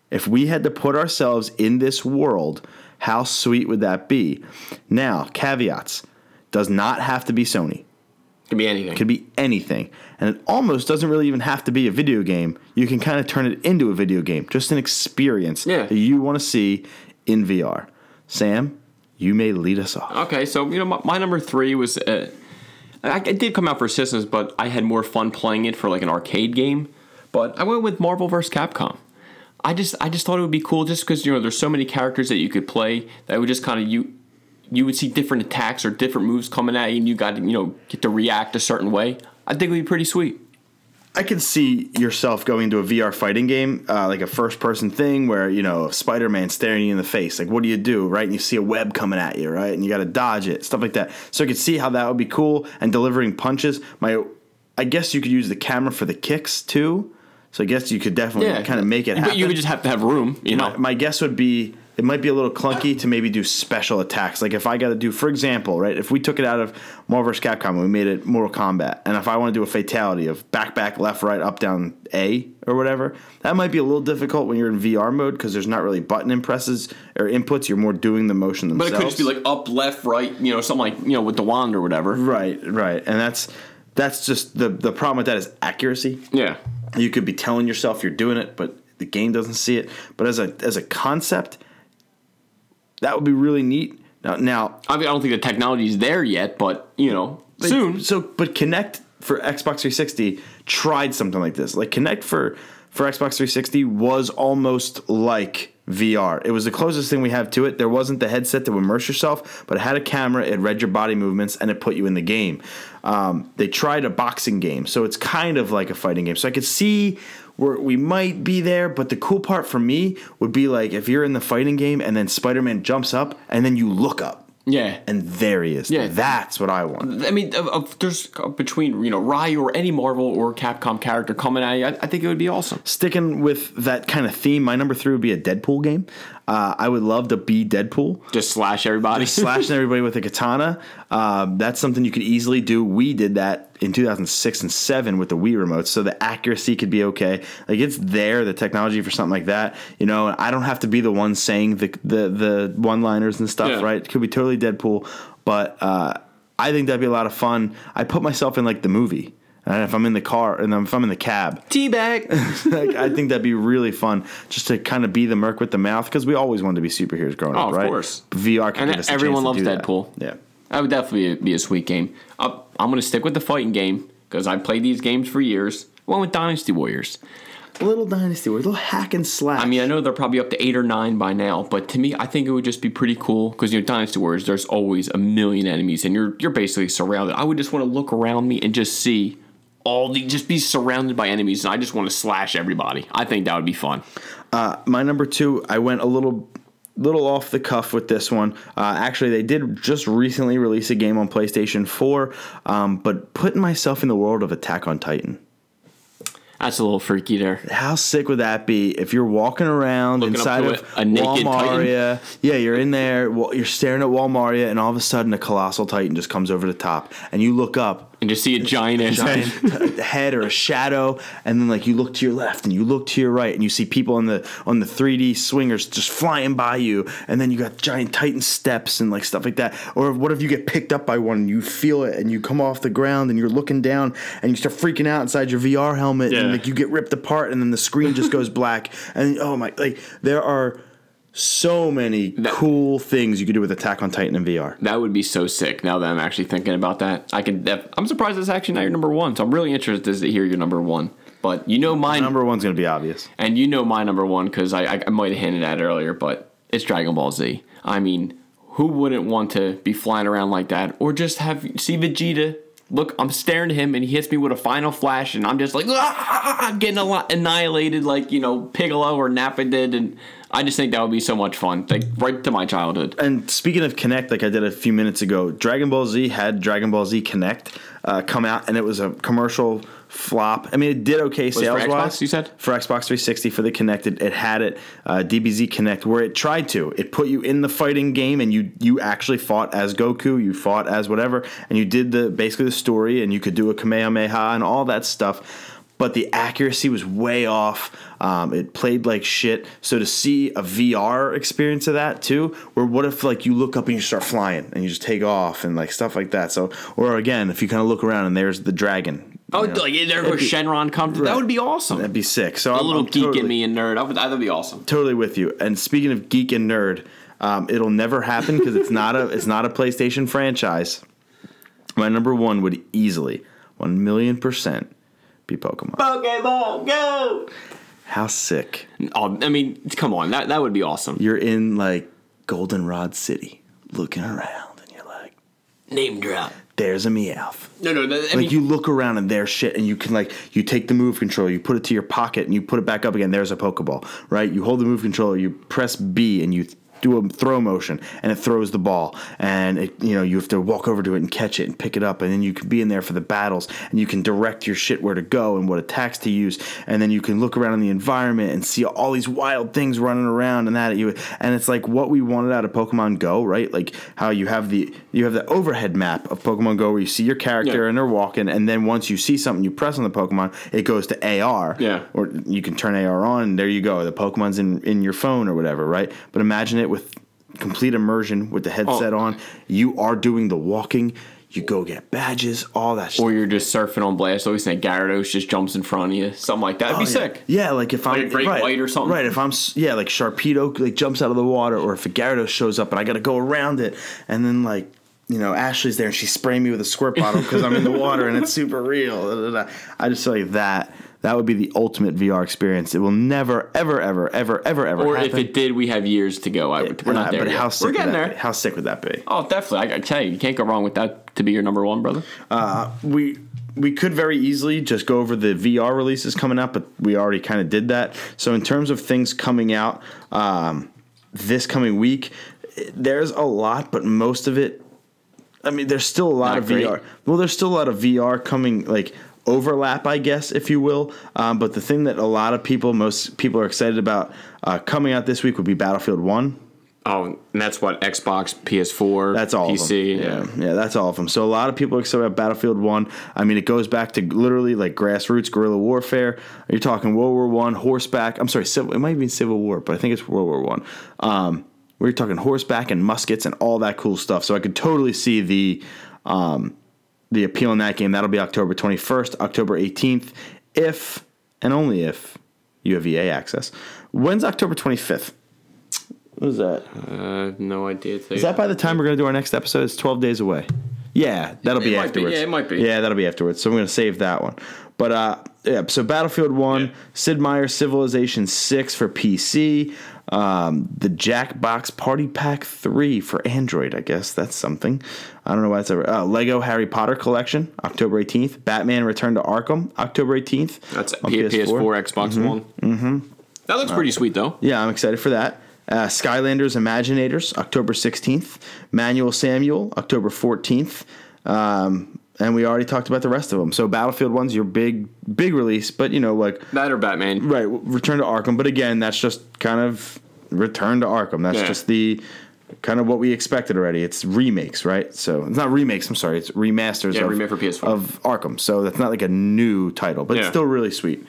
If we had to put ourselves in this world, how sweet would that be? Now, caveats does not have to be Sony. Could be anything. It could be anything. And it almost doesn't really even have to be a video game. You can kind of turn it into a video game, just an experience Yeah. that you want to see in VR. Sam, you may lead us off. Okay, so you know my, my number three was uh, I, it did come out for systems, but I had more fun playing it for like an arcade game. But I went with Marvel vs. Capcom. I just I just thought it would be cool just because you know there's so many characters that you could play that would just kind of you you would see different attacks or different moves coming at you and you got to you know get to react a certain way. I think it would be pretty sweet. I can see yourself going to a VR fighting game, uh, like a first person thing where, you know, Spider Man staring you in the face. Like, what do you do, right? And you see a web coming at you, right? And you got to dodge it, stuff like that. So I could see how that would be cool. And delivering punches. My, I guess you could use the camera for the kicks too. So I guess you could definitely kind of make it happen. But you would just have to have room, you know. my, my guess would be it might be a little clunky to maybe do special attacks. Like if I got to do, for example, right, if we took it out of Marvel vs. Capcom and we made it Mortal Kombat, and if I want to do a fatality of back, back, left, right, up, down, A or whatever, that might be a little difficult when you're in VR mode because there's not really button impresses or inputs. You're more doing the motion themselves. but it could just be like up, left, right, you know, something like you know with the wand or whatever. right, right, and that's that's just the the problem with that is accuracy. Yeah. You could be telling yourself you're doing it, but the game doesn't see it. But as a as a concept, that would be really neat. Now, now I mean, I don't think the technology is there yet, but you know, soon. So, but Kinect for Xbox 360 tried something like this. Like Kinect for for Xbox 360 was almost like VR. It was the closest thing we have to it. There wasn't the headset to immerse yourself, but it had a camera. It read your body movements and it put you in the game. Um, they tried a boxing game, so it's kind of like a fighting game. So I could see where we might be there, but the cool part for me would be like if you're in the fighting game and then Spider-Man jumps up and then you look up Yeah. and there he is. Yeah. that's what I want. I mean, of, of, there's between you know Ryu or any Marvel or Capcom character coming at you, I, I think it would be awesome. Sticking with that kind of theme, my number three would be a Deadpool game. Uh, I would love to be Deadpool. Just slash everybody. Just slashing everybody with a katana. Um, that's something you could easily do. We did that in 2006 and 7 with the Wii remotes, so the accuracy could be okay. Like it's there, the technology for something like that. You know, I don't have to be the one saying the the, the one liners and stuff, Yeah. right? It could be totally Deadpool, but uh, I think that'd be a lot of fun. I put myself in like the movie. And if I'm in the car and if I'm in the cab, Teabag. [LAUGHS] like, I think that'd be really fun just to kind of be the merc with the mouth because we always wanted to be superheroes growing Oh, up, of course. VR can And give us a everyone loves do that. Deadpool. Yeah. That would definitely be a sweet game. I'm going to stick with the fighting game because I've played these games for years. One with Dynasty Warriors. Little Dynasty, a little hack and slash. I mean, I know they're probably up to eight or nine by now, but to me, I think it would just be pretty cool because you know, Dynasty Warriors, there's always a million enemies, and you're you're basically surrounded. I would just want to look around me and just see all the just be surrounded by enemies, and I just want to slash everybody. I think that would be fun. my number two, I went a little little off the cuff with this one. Uh, actually, they did just recently release a game on PlayStation 4, um, but putting myself in the world of Attack on Titan. That's a little freaky there. How sick would that be if you're walking around Looking inside of a- a Wall Maria? Yeah, you're in there, you're staring at Wall Maria, and all of a sudden a colossal Titan just comes over the top, and you look up, And just see a giant ass giant [LAUGHS] head. t- head or a shadow, and then like you look to your left and you look to your right, and you see people on the on the 3D swingers just flying by you, and then you got giant Titan steps and like stuff like that. Or what if you get picked up by one and you feel it, and you come off the ground and you're looking down and you start freaking out inside your VR helmet, and like you get ripped apart, and then the screen just goes [LAUGHS] black, and oh my, like there are. So many cool things you could do with Attack on Titan in VR. That would be so sick. Now that I'm actually thinking about that, I could. def- I'm surprised that's actually not your number one. So I'm really interested to hear your number one. But you know mine, Number one's gonna be obvious. and you know my number one because I, I, I might have hinted at it earlier, but it's Dragon Ball Z. I mean, who wouldn't want to be flying around like that, or just have see Vegeta? Look, I'm staring at him, and he hits me with a final flash, and I'm just like "Ah!" getting a lot annihilated, like you know Piccolo or Nappa did, and I just think that would be so much fun, like right to my childhood. And speaking of Kinect, like I did a few minutes ago, Dragon Ball Z had Dragon Ball Z Kinect uh, come out, and it was a commercial flop. I mean, it did okay sales wise. you said? for Xbox 360 for the Connected, it had it uh, DBZ Kinect where it tried to. It put you in the fighting game, and you you actually fought as Goku, you fought as whatever, and you did the basically the story, and you could do a Kamehameha and all that stuff. But the accuracy was way off. Um, it played like shit. So to see a VR experience of that too, where what if like you look up and you start flying and you just take off and like stuff like that. So or again, if you kind of look around and there's the dragon. Oh, know, like, there goes Shenron come. That would be awesome. that'd be sick. So a I'm, little I'm geek totally, in me and nerd. That would, that'd be awesome. totally with you. And speaking of geek and nerd, um, it'll never happen because it's not a [LAUGHS] it's not a PlayStation franchise. My number one would easily one million percent be Pokemon. Pokemon Go. How sick! Oh, I mean, come on, that that would be awesome. You're in like Goldenrod City, looking around, and you're like, Name drop. there's a Meowth. No, no. That, I Like mean, you look around and there's shit, and you can like you take the move controller, you put it to your pocket, and you put it back up again. There's a Pokeball, right? You hold the move controller, you press B, and you do a throw motion, and it throws the ball, and it you know you have to walk over to it and catch it and pick it up, and then you can be in there for the battles, and you can direct your shit where to go and what attacks to use, and then you can look around in the environment and see all these wild things running around and that at you, and it's like what we wanted out of Pokemon Go, right? Like how you have the you have the overhead map of Pokemon Go where you see your character Yeah. and they're walking, and then once you see something, you press on the Pokemon, it goes to AR. Yeah. Or you can turn AR on, and there you go. The Pokemon's in in your phone or whatever, right? But imagine it with complete immersion with the headset Oh. on. You are doing the walking. You go get badges, all that shit. or you're just surfing on Blastoise and Gyarados just jumps in front of you. Something like that. That'd be Oh, yeah. sick. Yeah, like if I'm great right, white or something? Right, if I'm yeah, like Sharpedo like jumps out of the water, or if a Gyarados shows up and I got to go around it, and then like you know Ashley's there and she's spraying me with a squirt bottle because I'm in the water and it's super real. I just feel like that that would be the ultimate VR experience. It will never, ever, ever, ever, ever, ever. Or happen. if it did, we have years to go. I would, we're not Uh, there But yet. how sick we're getting that there. Be? How sick would that be? Oh, definitely. I tell you, you can't go wrong with that to be your number one, brother. we we could very easily just go over the VR releases coming out, but we already kind of did that. So in terms of things coming out um, this coming week, there's a lot, but most of it. I mean, there's still a lot Not of great. VR. Well, there's still a lot of VR coming, like overlap, I guess, if you will. Um, but the thing that a lot of people, most people are excited about uh, coming out this week would be Battlefield One. Oh, and that's what Xbox, PS4, That's all PC. of them. Yeah, yeah, that's all of them. So a lot of people are excited about Battlefield One. I mean, it goes back to literally like grassroots guerrilla warfare. You're talking World War One, horseback. I'm sorry, civil, it might be Civil War, but I think it's World War One. Um, we're talking horseback and muskets and all that cool stuff. So I could totally see the um, the appeal in that game. That'll be October 21st, October 18th, if and only if you have EA access. When's October 25th? What is that? Uh, no idea. Is that by the time we're going to do our next episode? It's 12 days away. Yeah, that'll It be might be. afterwards. Yeah, it might be. Yeah, that'll be afterwards. So I'm going to save that one. But uh, yeah, so Battlefield 1, Yeah. Sid Meier's Civilization 6 for PC, um, the Jackbox Party Pack 3 for Android, I guess. That's something. I don't know why it's ever. Uh, Lego Harry Potter Collection, October 18th. Batman Return to Arkham, October 18th. That's on P- PS4, Xbox One. Mm-hmm. That looks pretty sweet, though. Yeah, I'm excited for that. Uh, Skylanders Imaginators, October 16th. Manual Samuel, October 14th. Um, and we already talked about the rest of them. So Battlefield 1's your big, big release, but you know, like, That or Batman. right, Return to Arkham. But again, that's just kind of Return to Arkham. That's Yeah. just the kind of what we expected already. It's remakes, right? So it's not remakes, I'm sorry, it's remasters Yeah, of, remake for PS4. of Arkham. So that's not like a new title, but it's still really sweet.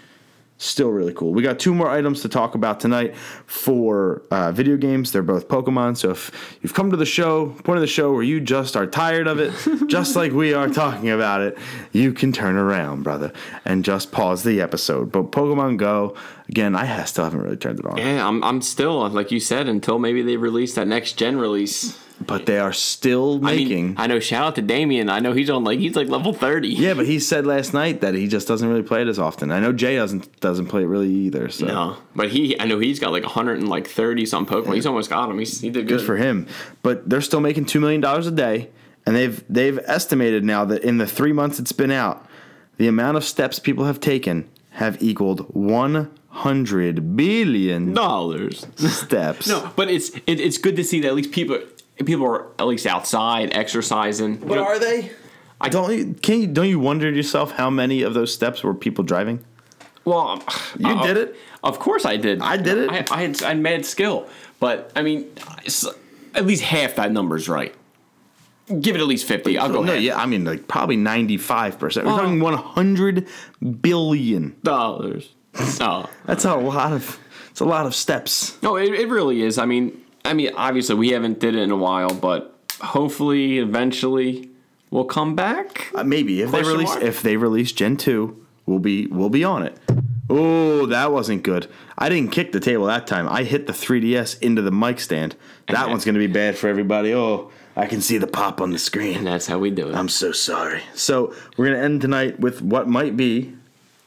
Still really cool. We got two more items to talk about tonight for uh, video games. They're both Pokemon. So if you've come to the show, point of the show where you just are tired of it, [LAUGHS] just like we are talking about it, you can turn around, brother, and just pause the episode. But Pokemon Go, again, I ha- still haven't really turned it on. Yeah, I'm, I'm still, like you said, until maybe they release that next gen release. But they are still I making. mean, I know, shout out to Damien. I know he's on, like, he's like level 30. yeah, but he said last night that he just doesn't really play it as often. I know Jay doesn't doesn't play it really either. So No, but he, I know he's got like 130 some Pokemon. He's almost got him. He's, he did good. good for him. But they're still making two million dollars a day, and they've they've estimated now that in the three months it's been out, the amount of steps people have taken have equaled one hundred billion dollars. steps. [LAUGHS] No, but it's it, it's good to see that at least people people are at least outside exercising. You but know, are they? I- don't you can you don't you wonder to yourself how many of those steps were people driving? well, You uh, did it. Of course, I did. I did it. I, I had I had mad skill, but I mean, at least half that number's right. Give it at least fifty. I'll go no, half. yeah, I mean like probably ninety five percent. We're Well- talking one hundred billion. dollars. [LAUGHS] Oh. That's a lot of. It's a lot of steps. No, it, it really is. I mean, I mean, obviously we haven't did it in a while, but hopefully, eventually, we'll come back. Uh, maybe if they release mark? if they release Gen two, we'll be we'll be on it. Oh, that wasn't good. I didn't kick the table that time. I hit the 3DS into the mic stand. That one's going to be bad for everybody. Oh, I can see the pop on the And screen. that's how we do it. I'm so sorry. So we're going to end tonight with what might be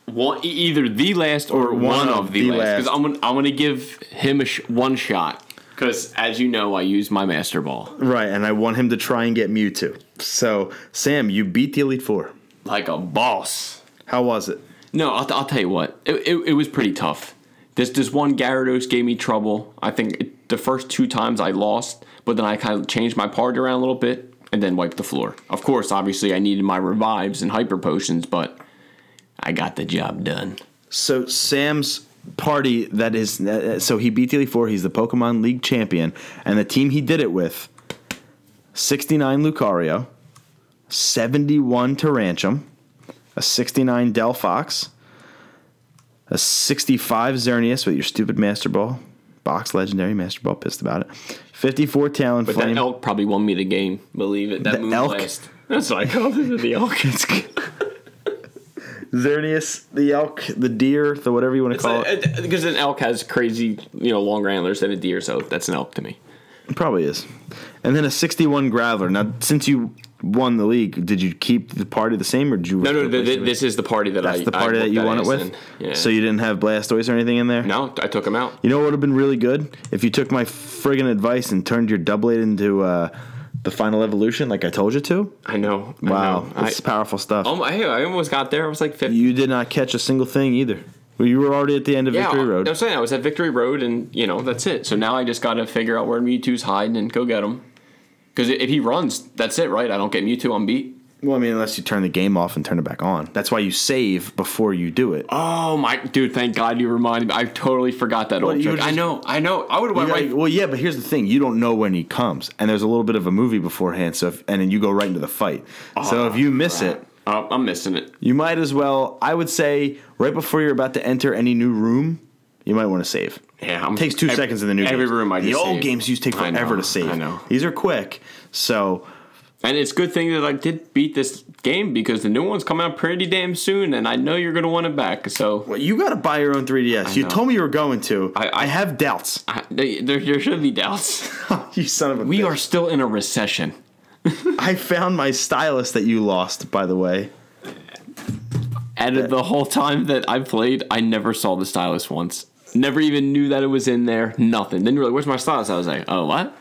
one, either the last or, one, of the, last. Because. I'm I'm gonna give him a sh- one shot. Because as you know, I use my master ball Right, and I want him to try and get Mewtwo. So, Sam, you beat the Elite Four. like a boss. How was it? No, I'll, I'll tell you what. It, it, it was pretty tough. This this one Gyarados gave me trouble. I think it, the first two times I lost, but then I kind of changed my party around a little bit and then wiped the floor. Of course, obviously, I needed my revives and hyper potions, but I got the job done. So, Sam's party that is uh, so he beat the Elite Four. He's the Pokemon League champion, and the team he did it with: sixty-nine Lucario, seventy-one Tyrantrum, a sixty-nine Delphox, a sixty-five Xerneas with your stupid Master Ball, box legendary Master Ball. Pissed about it. Fifty-four Talonflame. But that elk probably won me the game. Believe it. That The elk? Moonblast. That's what I called it. The elk. [LAUGHS] Xerneas, the elk, the deer, the whatever you want to call it. because an elk has crazy, you know, longer antlers than a deer, so that's an elk to me. It probably is. And then a 61 Graveler. Now, since you won the league, did you keep the party the same or did you? No, no, replace th- this is the party that That's I. the party I that you won it with? Yeah. So you didn't have Blastoise or anything in there? no, I took him out. You know what would have been really good? If you took my friggin' advice and turned your Doublade into uh, the final evolution like I told you to. I know. I Wow. I, It's powerful stuff. Oh, I, I almost got there. I was like 50. you did not catch a single thing either. Well, you were already at the end of yeah, Victory I Road. was saying I was at Victory Road, and you know that's it. So now I just got to figure out where Mewtwo's hiding and go get him. Because if he runs, that's it, right? I don't get Mewtwo on beat. Well, I mean, unless you turn the game off and turn it back on. That's why you save before you do it. Oh my, dude! Thank God you reminded me. I totally forgot that old you trick. would I know, I know. I would went right. well, yeah, but here's the thing: you don't know when he comes, and there's a little bit of a movie beforehand. So, if, and then you go right into the fight. so, oh, if you miss it, Oh, I'm missing it. you might as well. I would say right before you're about to enter any new room, you might want to save. Yeah, I'm, It takes two ev- seconds in the new. Every games. room I the old save. games used to take I know, forever to save. I know. these are quick. So And it's a good thing that I did beat this game because the new one's coming out pretty damn soon, and I know you're gonna want it back. So well, you got to buy your own 3ds. You know. told me you were going to. I, I- I- have doubts. I, there, there should be doubts. [LAUGHS] you son of a. We bitch. are still in a recession. [LAUGHS] I found my stylus that you lost. By the way. And of the whole time that I played, I never saw the stylus once. Never even knew that it was in there. Nothing. Then you were like, "Where's my stylus?" I was like, "Oh, what?"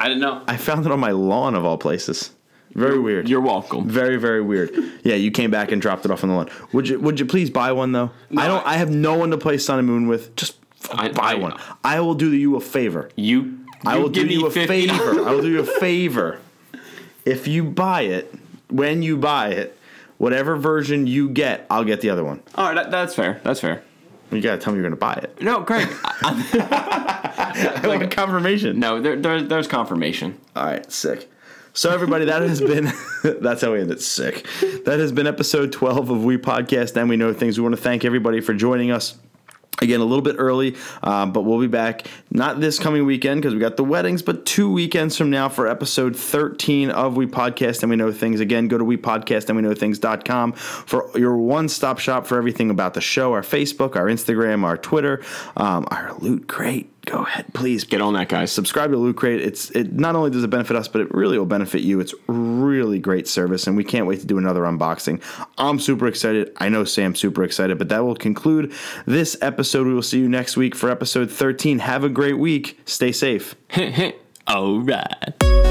I didn't know. I found it on my lawn of all places. Very weird. You're welcome. Very, very weird. [LAUGHS] Yeah, you came back and dropped it off on the lawn. Would you? Would you please buy one though? I don't. I have no one to play Sun and Moon with. Just I- buy I- one. I will do you a favor. You. I will do you a 50 favor. I will do you a [LAUGHS] favor. If you buy it, when you buy it, whatever version you get, I'll get the other one. All right, that, that's fair. That's fair. You gotta tell me you're gonna buy it. No, Craig. [LAUGHS] I, I [LAUGHS] like confirmation. no, there, there, there's confirmation. All right, sick. So everybody, that has been [LAUGHS] that's how we end it. Sick. That has been episode twelve of We Podcast and We Know Things. We want to thank everybody for joining us. Again, a little bit early, um, but we'll be back not this coming weekend because we got the weddings, but two weekends from now for episode 13 of We Podcast and We Know Things. Again, go to We Podcast and We Know Things.com for your one stop shop for everything about the show our Facebook, our Instagram, our Twitter, um, our loot crate. Go ahead, please Get on that, guys. subscribe to Loot Crate. It's it not only does it benefit us, but it really will benefit you. It's really great service, and we can't wait to do another unboxing. I'm super excited. I know Sam's super excited, but that will conclude this episode. We will see you next week for episode 13. Have a great week. Stay safe. [LAUGHS] All right.